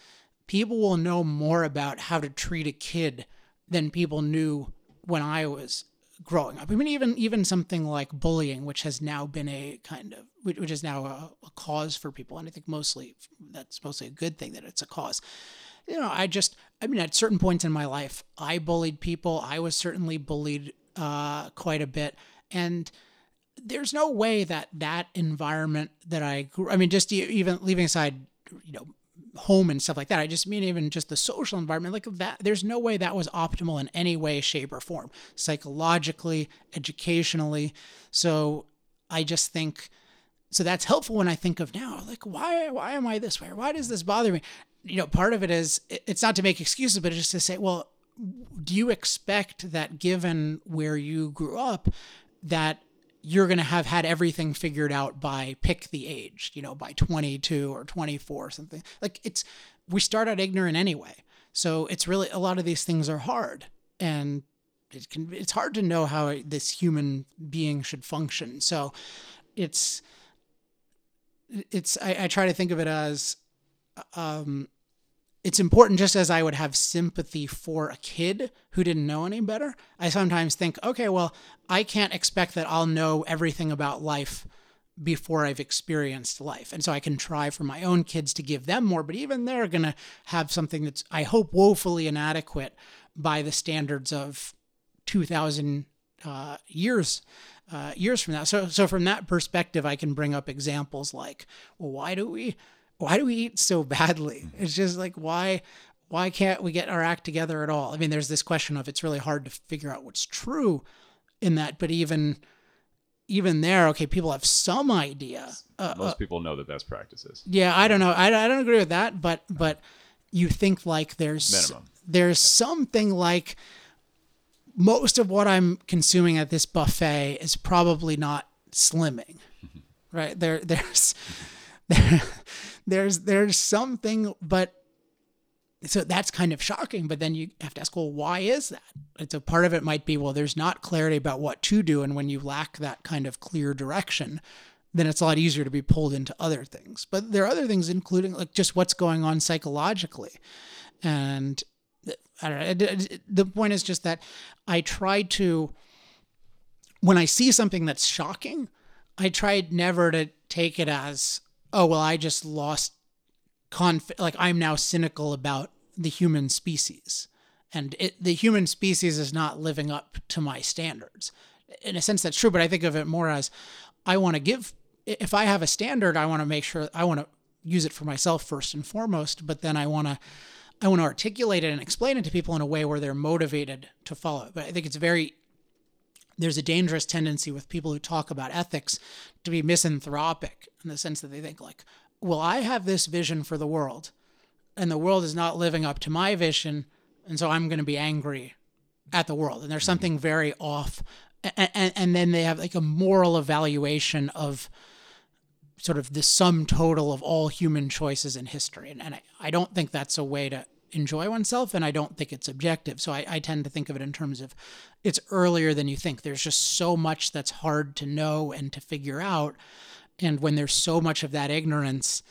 [SPEAKER 1] people will know more about how to treat a kid than people knew when I was growing up. I mean, even even something like bullying, which has now been a kind of which is now a, a, cause for people, and I think mostly that's mostly a good thing that it's a cause. You know, I just I mean, at certain points in my life, I bullied people. I was certainly bullied uh, quite a bit, and there's no way that that environment that I grew, I mean, just even leaving aside, you know, home and stuff like that. I just mean even just the social environment like that. There's no way that was optimal in any way, shape, or form, psychologically, educationally. So I just think so that's helpful when I think of now, like why why am I this way? why does this bother me? You know, part of it is it's not to make excuses, but it's just to say, well, do you expect that given where you grew up, that you're going to have had everything figured out by pick the age, you know, by 22 or 24 or something. Like it's, we start out ignorant anyway. So it's really, a lot of these things are hard and it can, it's hard to know how this human being should function. So it's, it's, I, I try to think of it as, um, it's important just as I would have sympathy for a kid who didn't know any better. I sometimes think, okay, well, I can't expect that I'll know everything about life before I've experienced life. And so I can try for my own kids to give them more, but even they're going to have something that's, I hope, woefully inadequate by the standards of 2000 uh, years. Uh, years from now. So, so from that perspective, I can bring up examples like, well, why do we why do we eat so badly? It's just like why why can't we get our act together at all? I mean, there's this question of it's really hard to figure out what's true in that, but even even there, okay, people have some idea.
[SPEAKER 2] Uh, Most uh, people know the best practices.
[SPEAKER 1] Yeah, I don't know. I, I don't agree with that, but but you think like there's Minimum. there's something like most of what I'm consuming at this buffet is probably not slimming, right? There there's there there's there's something, but so that's kind of shocking. But then you have to ask, well, why is that? And so part of it might be, well, there's not clarity about what to do, and when you lack that kind of clear direction, then it's a lot easier to be pulled into other things. But there are other things, including like just what's going on psychologically, and I don't know. The point is just that I try to, when I see something that's shocking, I try never to take it as oh well i just lost conf like i'm now cynical about the human species. And it, the human species is not living up to my standards. In a sense that's true but i think of it more as i want to give if i have a standard i want to make sure i want to use it for myself first and foremost but then i want to i want to articulate it and explain it to people in a way where they're motivated to follow it. But i think it's very there's a dangerous tendency with people who talk about ethics to be misanthropic in the sense that they think like, well, I have this vision for the world, and the world is not living up to my vision, and so I'm going to be angry at the world. And there's mm-hmm. something very off. And, and, and then they have like a moral evaluation of sort of the sum total of all human choices in history. And, and I, I don't think that's a way to enjoy oneself and I don't think it's objective. So I, I, tend to think of it in terms of it's earlier than you think. There's just so much that's hard to know and to figure out. And when there's so much of that ignorance,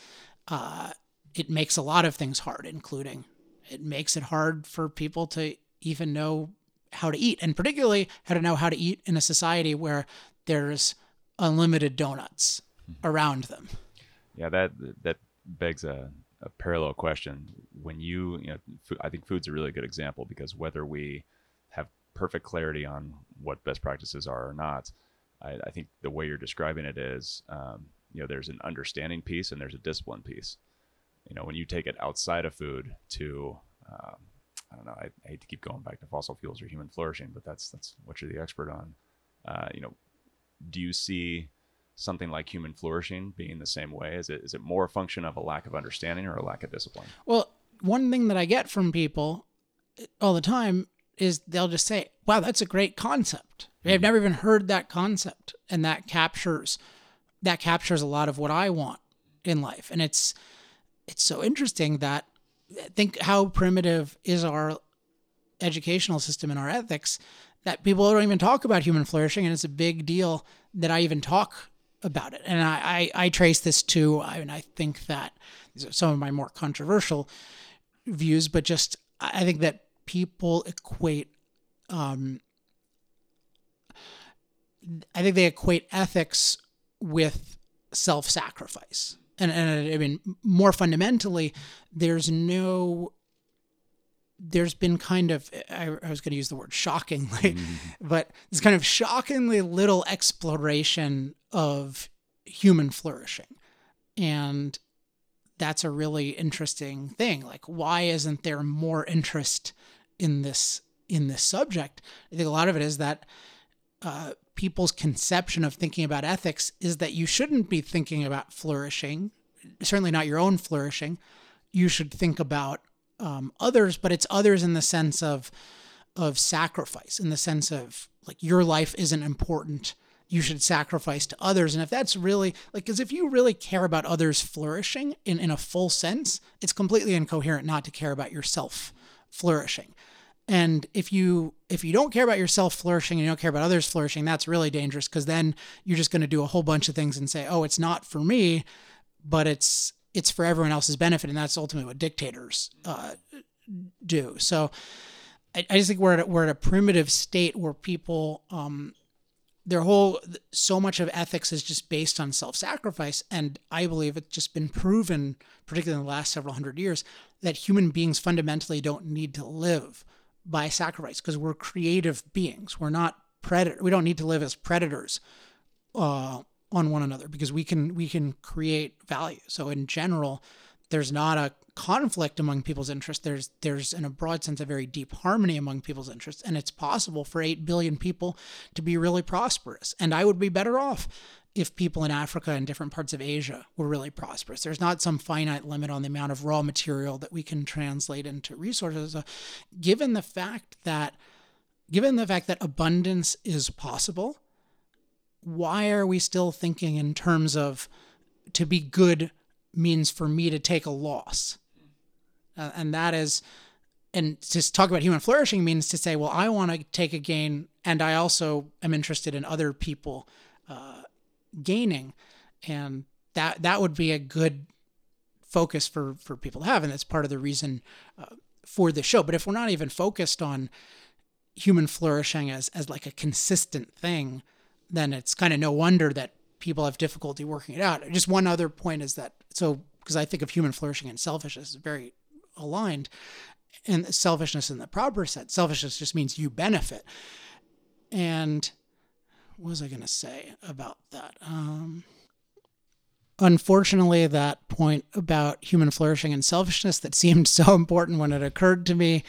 [SPEAKER 1] uh, it makes a lot of things hard, including it makes it hard for people to even know how to eat, and particularly how to know how to eat in a society where there's unlimited donuts mm-hmm. around them.
[SPEAKER 2] Yeah, that that begs a a parallel question. When you, you know, I think food's a really good example because whether we have perfect clarity on what best practices are or not, I, I think the way you're describing it is, um, you know, there's an understanding piece and there's a discipline piece. You know, when you take it outside of food to, um, I don't know, I, I, hate to keep going back to fossil fuels or human flourishing, but that's that's what you're the expert on. Uh, you know, do you see something like human flourishing being the same way? Is it is it more a function of a lack of understanding or a lack of discipline?
[SPEAKER 1] Well, one thing that I get from people uh, all the time is they'll just say, "Wow, that's a great concept." I've mm-hmm. never even heard that concept, and that captures that captures a lot of what I want in life. And it's it's so interesting that think how primitive is our educational system and our ethics that people don't even talk about human flourishing, and it's a big deal that I even talk about it. And I, I, I trace this to, I mean, I think that these are some of my more controversial views, but just I think that people equate, um, I think they equate ethics with self sacrifice. And, and I mean, more fundamentally, there's no there's been kind of I, I was going to use the word shockingly, mm-hmm. but this kind of shockingly little exploration of human flourishing, and that's a really interesting thing. Like, why isn't there more interest in this in this subject? I think a lot of it is that uh, people's conception of thinking about ethics is that you shouldn't be thinking about flourishing, certainly not your own flourishing. You should think about um, others, but it's others in the sense of of sacrifice, in the sense of like your life isn't important. You should sacrifice to others. And if that's really like, because if you really care about others flourishing in, in a full sense, it's completely incoherent not to care about yourself flourishing. And if you if you don't care about yourself flourishing and you don't care about others flourishing, that's really dangerous because then you're just going to do a whole bunch of things and say, "Oh, it's not for me," but it's it's for everyone else's benefit, and that's ultimately what dictators uh, do. So I, I, just think we're at a, we're at a primitive state where people um, their whole so much of ethics is just based on self-sacrifice and i believe it's just been proven particularly in the last several hundred years that human beings fundamentally don't need to live by sacrifice because we're creative beings we're not predator we don't need to live as predators uh, on one another because we can we can create value. So in general, there's not a conflict among people's interests. There's there's in a broad sense a very deep harmony among people's interests, and it's possible for eight billion people to be really prosperous. And I would be better off if people in Africa and different parts of Asia were really prosperous. There's not some finite limit on the amount of raw material that we can translate into resources. Given the fact that given the fact that abundance is possible why are we still thinking in terms of to be good means for me to take a loss? Uh, and that is, and to talk about human flourishing means to say, well, I want to take a gain, and I also am interested in other people uh, gaining, and that that would be a good focus for for people to have, and that's part of the reason uh, for the show. But if we're not even focused on human flourishing as as like a consistent thing, then it's kind of no wonder that people have difficulty working it out. Just one other point is that so because I think of human flourishing and selfishness is very aligned, and selfishness in the proper sense. Selfishness just means you benefit. And what was I going to say about that? Um, unfortunately, that point about human flourishing and selfishness that seemed so important when it occurred to me,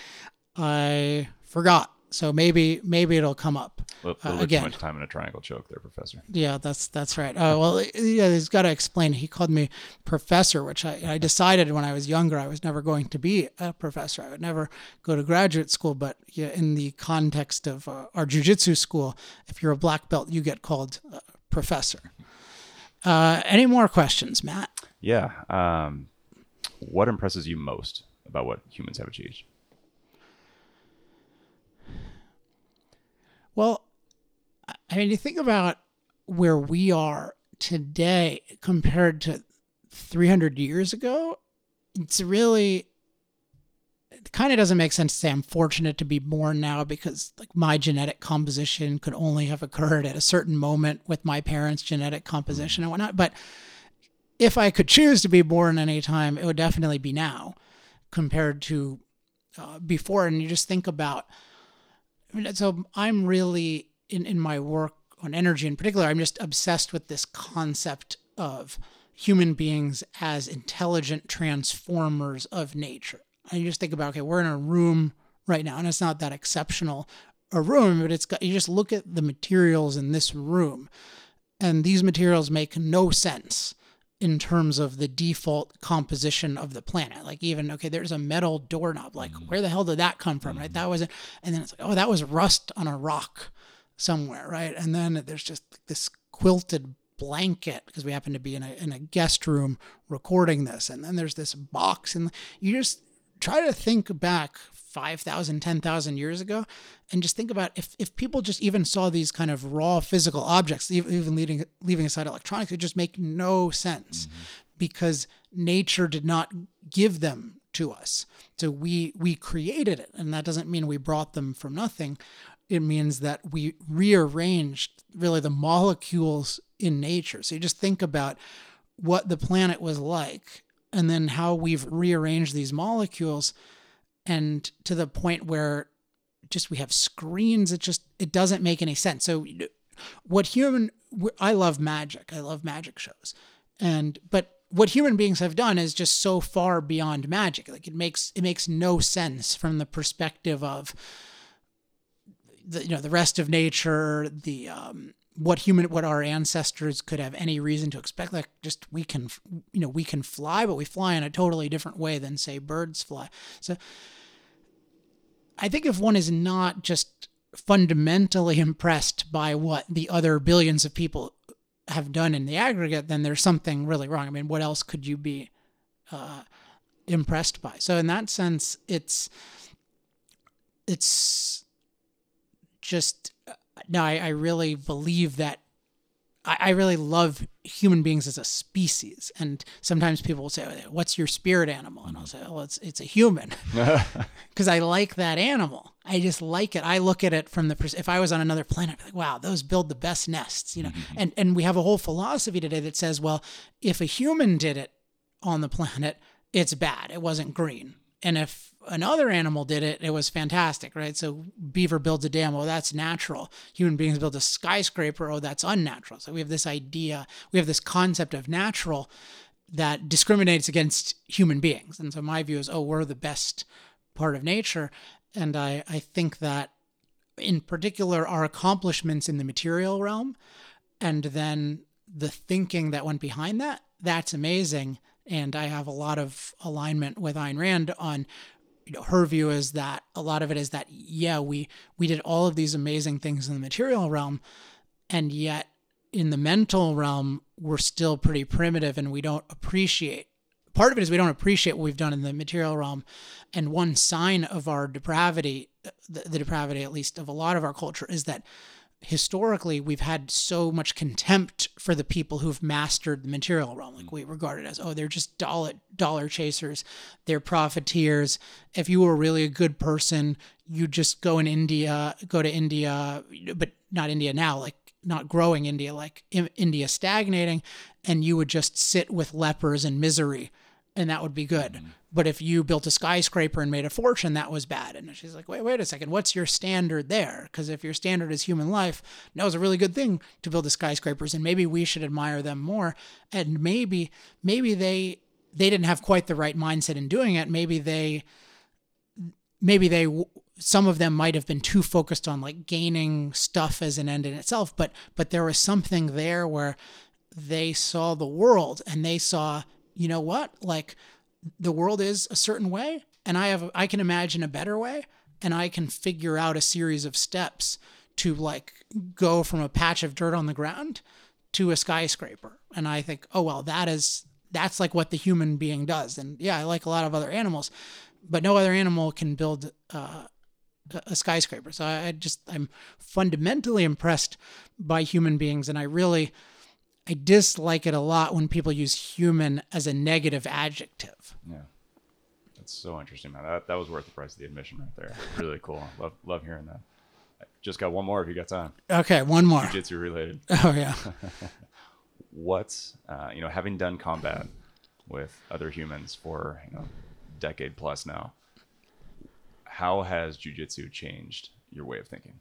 [SPEAKER 1] I forgot. So maybe maybe it'll come up
[SPEAKER 2] uh, again. Too much time in a triangle choke, there, Professor.
[SPEAKER 1] Yeah, that's that's right. Uh, well, yeah, he's got to explain. He called me Professor, which I, I decided when I was younger I was never going to be a professor. I would never go to graduate school. But yeah, in the context of uh, our jujitsu school, if you're a black belt, you get called uh, Professor. Uh, any more questions, Matt?
[SPEAKER 2] Yeah. Um, what impresses you most about what humans have achieved?
[SPEAKER 1] Well, I mean, you think about where we are today compared to 300 years ago, it's really it kind of doesn't make sense to say I'm fortunate to be born now because like my genetic composition could only have occurred at a certain moment with my parents' genetic composition and whatnot. But if I could choose to be born any time, it would definitely be now compared to uh, before. And you just think about I mean, so I'm really in in my work on energy in particular. I'm just obsessed with this concept of human beings as intelligent transformers of nature. And you just think about okay, we're in a room right now, and it's not that exceptional a room, but it's got you just look at the materials in this room, and these materials make no sense in terms of the default composition of the planet. Like even okay, there's a metal doorknob. Like
[SPEAKER 2] Mm-hmm.
[SPEAKER 1] where the hell did that come from? Right? That was it. And then it's like, oh, that was rust on a rock somewhere, right? And then there's just this quilted blanket because we happen to be in a in a guest room recording this. And then there's this box and you just try to think back 5,000, 10,000 years ago and just think about if, if people just even saw these kind of raw physical objects, even, even leaving, leaving aside electronics, it just make no sense mm-hmm. because nature did not give them to us. So we, we created it. And that doesn't mean we brought them from nothing. It means that we rearranged really the molecules in nature. So you just think about what the planet was like and then how we've rearranged these molecules and to the point where just we have screens it just it doesn't make any sense. So what human i love magic. I love magic shows. And but what human beings have done is just so far beyond magic. Like it makes it makes no sense from the perspective of the you know the rest of nature the um what human what our ancestors could have any reason to expect like just we can you know we can fly but we fly in a totally different way than say birds fly. So i think if one is not just fundamentally impressed by what the other billions of people have done in the aggregate then there's something really wrong. I mean what else could you be uh, impressed by? So in that sense it's it's just no, I, I really believe that I, I really love human beings as a species. And sometimes people will say, oh, "What's your spirit animal?" And I'll say, "Oh, it's it's a human," because I like that animal. I just like it. I look at it from the pers- if I was on another planet, I'd be like, wow, those build the best nests, you know. Mm-hmm. And and we have a whole philosophy today that says, well, if a human did it on the planet, it's bad. It wasn't green. And if another animal did it, it was fantastic, right? So beaver builds a dam, oh, that's natural. Human beings build a skyscraper, oh, that's unnatural. So we have this idea, we have this concept of natural that discriminates against human beings. And so my view is, oh, we're the best part of nature. And I, I think that in particular, our accomplishments in the material realm and then the thinking that went behind that, that's amazing. And I have a lot of alignment with Ayn Rand on you know, her view is that a lot of it is that yeah we we did all of these amazing things in the material realm and yet in the mental realm we're still pretty primitive and we don't appreciate part of it is we don't appreciate what we've done in the material realm and one sign of our depravity the, the depravity at least of a lot of our culture is that historically we've had so much contempt for the people who've mastered the material realm. Like we regard it as oh they're just dollar dollar chasers. They're profiteers. If you were really a good person you'd just go in india go to india but not india now like not growing india like in, india stagnating and you would just sit with lepers in misery and that would be good. Mm-hmm. But if you built a skyscraper and made a fortune, that was bad. And she's like, wait, wait a second, what's your standard there? Because if your standard is human life, no, it's a really good thing to build the skyscrapers, and maybe we should admire them more. And maybe, maybe they they didn't have quite the right mindset in doing it. Maybe they, maybe they some of them might have been too focused on like gaining stuff as an end in itself but but there was something there where they saw the world and they saw you know what? Like the world is a certain way and i have i can imagine a better way and i can figure out a series of steps to like go from a patch of dirt on the ground to a skyscraper. And i think oh well that is that's like what the human being does. And yeah i like a lot of other animals but no other animal can build uh, a skyscraper. So i just i'm fundamentally impressed by human beings and i really I dislike it a lot when people use human as a negative adjective.
[SPEAKER 2] Yeah. That's so interesting, man. That, that was worth the price of the admission right there. Really cool. Love love hearing that. I just got one more if you got time.
[SPEAKER 1] Okay, one more.
[SPEAKER 2] Jiu-jitsu related.
[SPEAKER 1] Oh yeah.
[SPEAKER 2] What's uh, you know, having done combat with other humans for, you know, decade plus now, how has jiu-jitsu changed your way of thinking?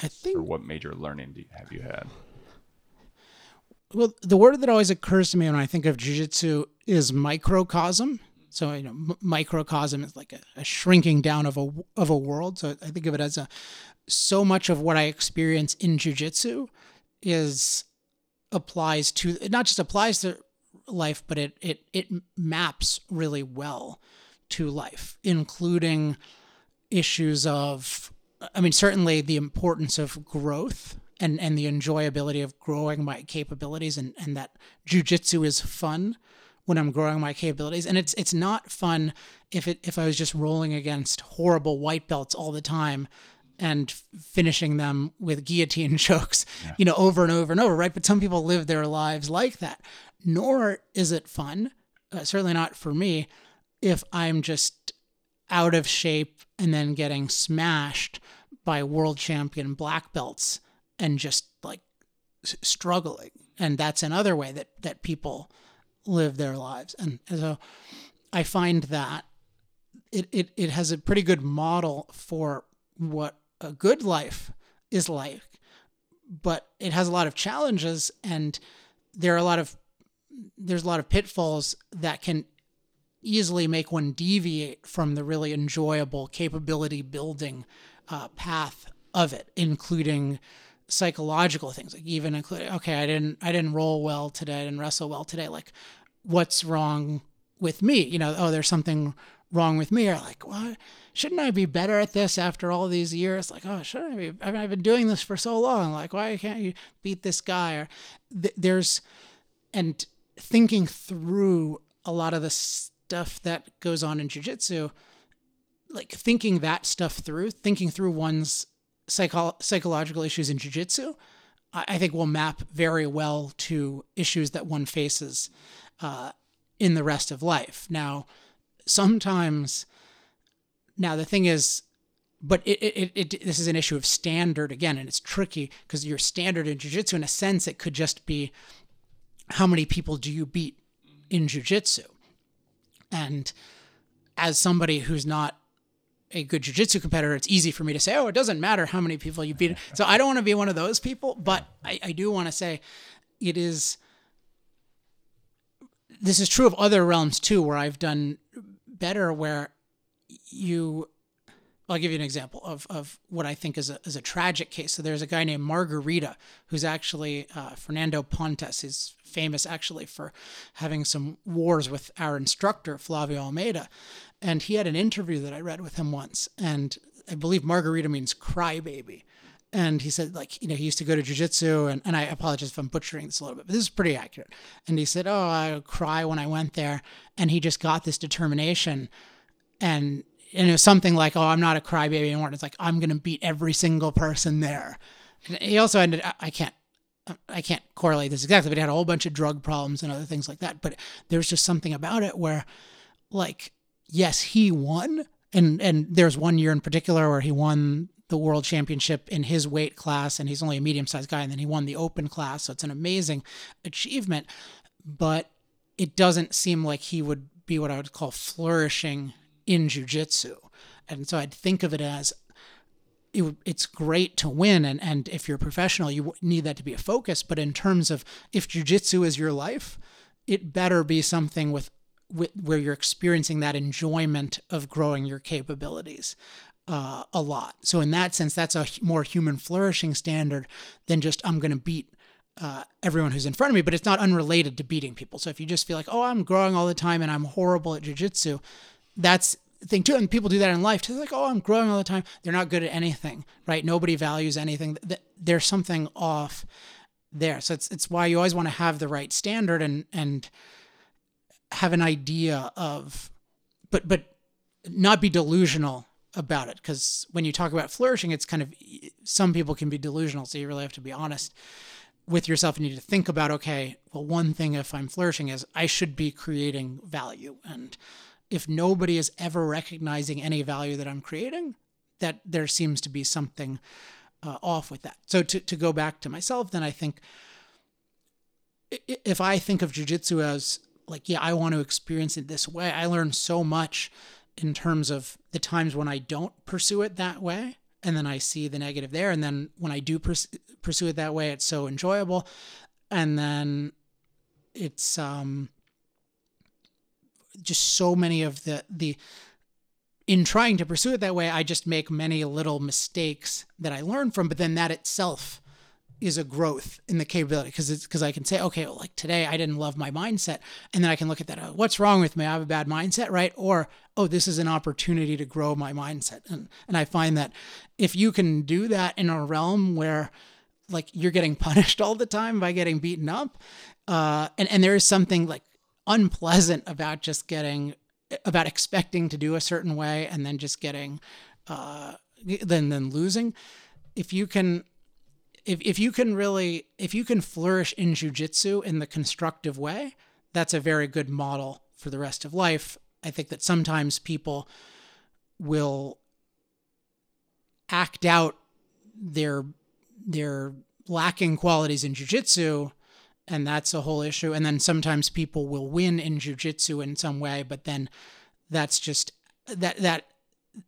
[SPEAKER 1] I think
[SPEAKER 2] or what major learning do you, have you had?
[SPEAKER 1] Well, the word that always occurs to me when I think of jiu-jitsu is microcosm. So you know, m- microcosm is like a, a, shrinking down of a of a world. So I think of it as a so much of what I experience in jiu-jitsu is applies to it not just applies to life, but it it it maps really well to life, including issues of I mean, certainly the importance of growth and, and the enjoyability of growing my capabilities and, and that jujitsu is fun when I'm growing my capabilities. And it's it's not fun if it if I was just rolling against horrible white belts all the time and finishing them with guillotine chokes, yeah. you know, over and over and over, right? But some people live their lives like that. Nor is it fun, uh, certainly not for me, if I'm just out of shape and then getting smashed by world champion black belts and just like struggling. And that's another way that that people live their lives. And so I find that it, it, it has a pretty good model for what a good life is like, but it has a lot of challenges and there are a lot of there's a lot of pitfalls that can easily make one deviate from the really enjoyable capability building uh, path of it, including psychological things, like even including okay, I didn't I didn't roll well today, I didn't wrestle well today. Like, what's wrong with me? You know, oh, there's something wrong with me. Or like, what? Shouldn't I be better at this after all these years? Like, oh, shouldn't I be? I mean, I've been doing this for so long. Like, why can't you beat this guy? Or th- there's and thinking through a lot of the stuff that goes on in jujitsu, like thinking that stuff through, thinking through one's psycho- psychological issues in jujitsu, I, I think will map very well to issues that one faces uh, in the rest of life. Now, sometimes, now the thing is, but it, it, it, this is an issue of standard again, and it's tricky because your standard in jujitsu, in a sense, it could just be how many people do you beat in jujitsu, and as somebody who's not a good jiu-jitsu competitor it's easy for me to say oh it doesn't matter how many people you beat. So i don't want to be one of those people but i, I do want to say it is this is true of other realms too where i've done better where you I'll give you an example of, of what I think is a, is a tragic case. So there's a guy named Margarida who's actually uh, Fernando Pontes. He's famous actually for having some wars with our instructor, Flavio Almeida. And he had an interview that I read with him once. And I believe Margarida means crybaby. And he said, like, you know, he used to go to jujitsu, and, and I apologize if I'm butchering this a little bit, but this is pretty accurate. And he said, Oh, I cry when I went there. And he just got this determination and and it was something like, "Oh, I'm not a crybaby anymore." It's like I'm going to beat every single person there. And he also ended. I can't. I can't correlate this exactly, but he had a whole bunch of drug problems and other things like that. But there's just something about it where, like, yes, he won, and and there's one year in particular where he won the world championship in his weight class, and he's only a medium sized guy, and then he won the open class, so it's an amazing achievement. But it doesn't seem like he would be what I would call flourishing in jujitsu. And so I'd think of it as it, it's great to win. And, and if you're a professional, you need that to be a focus. But in terms of if jujitsu is your life, it better be something with, with where you're experiencing that enjoyment of growing your capabilities. Uh, a lot. So in that sense, that's a more human flourishing standard than just I'm going to beat uh, everyone who's in front of me. But it's not unrelated to beating people. So if you just feel like, oh, I'm growing all the time and I'm horrible at jujitsu, that's thing too. And people do that in life too. They're like, oh, I'm growing all the time. They're not good at anything, right? Nobody values anything. There's something off there. So it's it's why you always want to have the right standard and and have an idea of, but but not be delusional about it because when you talk about flourishing, it's kind of some people can be delusional. So you really have to be honest with yourself and you need to think about okay, well, one thing if I'm flourishing is I should be creating value and if nobody is ever recognizing any value that I'm creating, that there seems to be something uh, off with that. So to, to go back to myself, then I think if I think of jujitsu as like, yeah, I want to experience it this way, I learn so much in terms of the times when I don't pursue it that way. And then I see the negative there. And then when I do pursue it that way, it's so enjoyable. And then it's, um, just so many of the the in trying to pursue it that way, I just make many little mistakes that I learn from, but then that itself is a growth in the capability because it's because I can say, okay, well, like today I didn't love my mindset, and then I can look at that. Oh, what's wrong with me? I have a bad mindset, right? Or oh, this is an opportunity to grow my mindset, and and I find that if you can do that in a realm where like you're getting punished all the time by getting beaten up, uh, and and there is something like unpleasant about just getting about expecting to do a certain way and then just getting uh, then then losing. If you can if, if you can really if you can flourish in jujitsu in the constructive way, that's a very good model for the rest of life. I think that sometimes people will act out their their lacking qualities in jujitsu and that's a whole issue. And then sometimes people will win in jujitsu in some way, but then that's just that that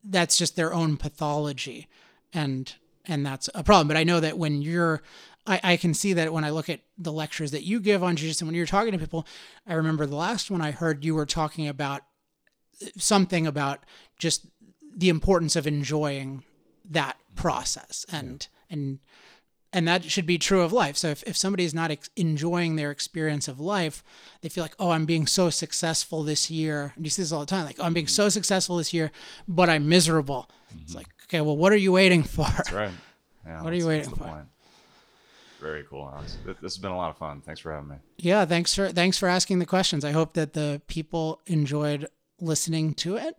[SPEAKER 1] that's just their own pathology, and and that's a problem. But I know that when you're I, I can see that when I look at the lectures that you give on jiu-jitsu, when you're talking to people, I remember the last one I heard you were talking about something about just the importance of enjoying that process and and and that should be true of life. So if, if somebody is not ex- enjoying their experience of life, they feel like, oh, I'm being so successful this year. And you see this all the time, like, oh, I'm being so successful this year, but I'm miserable. Mm-hmm. It's like, okay, well, what are you waiting for?
[SPEAKER 2] That's right.
[SPEAKER 1] Yeah, what are you waiting for? Point.
[SPEAKER 2] Very cool, Alex. This has been a lot of fun. Thanks for having me.
[SPEAKER 1] Yeah, thanks for thanks for asking the questions. I hope that the people enjoyed listening to it.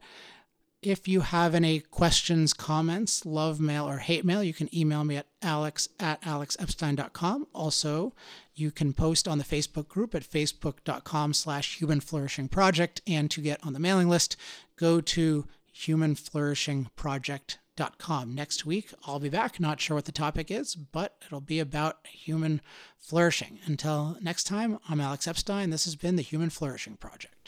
[SPEAKER 1] If you have any questions, comments, love mail, or hate mail, you can email me at alex at alexepstein.com. Also, you can post on the Facebook group at facebook.com slash human flourishing project. And to get on the mailing list, go to humanflourishingproject.com. Next week, I'll be back. Not sure what the topic is, but it'll be about human flourishing. Until next time, I'm Alex Epstein. This has been the Human Flourishing Project.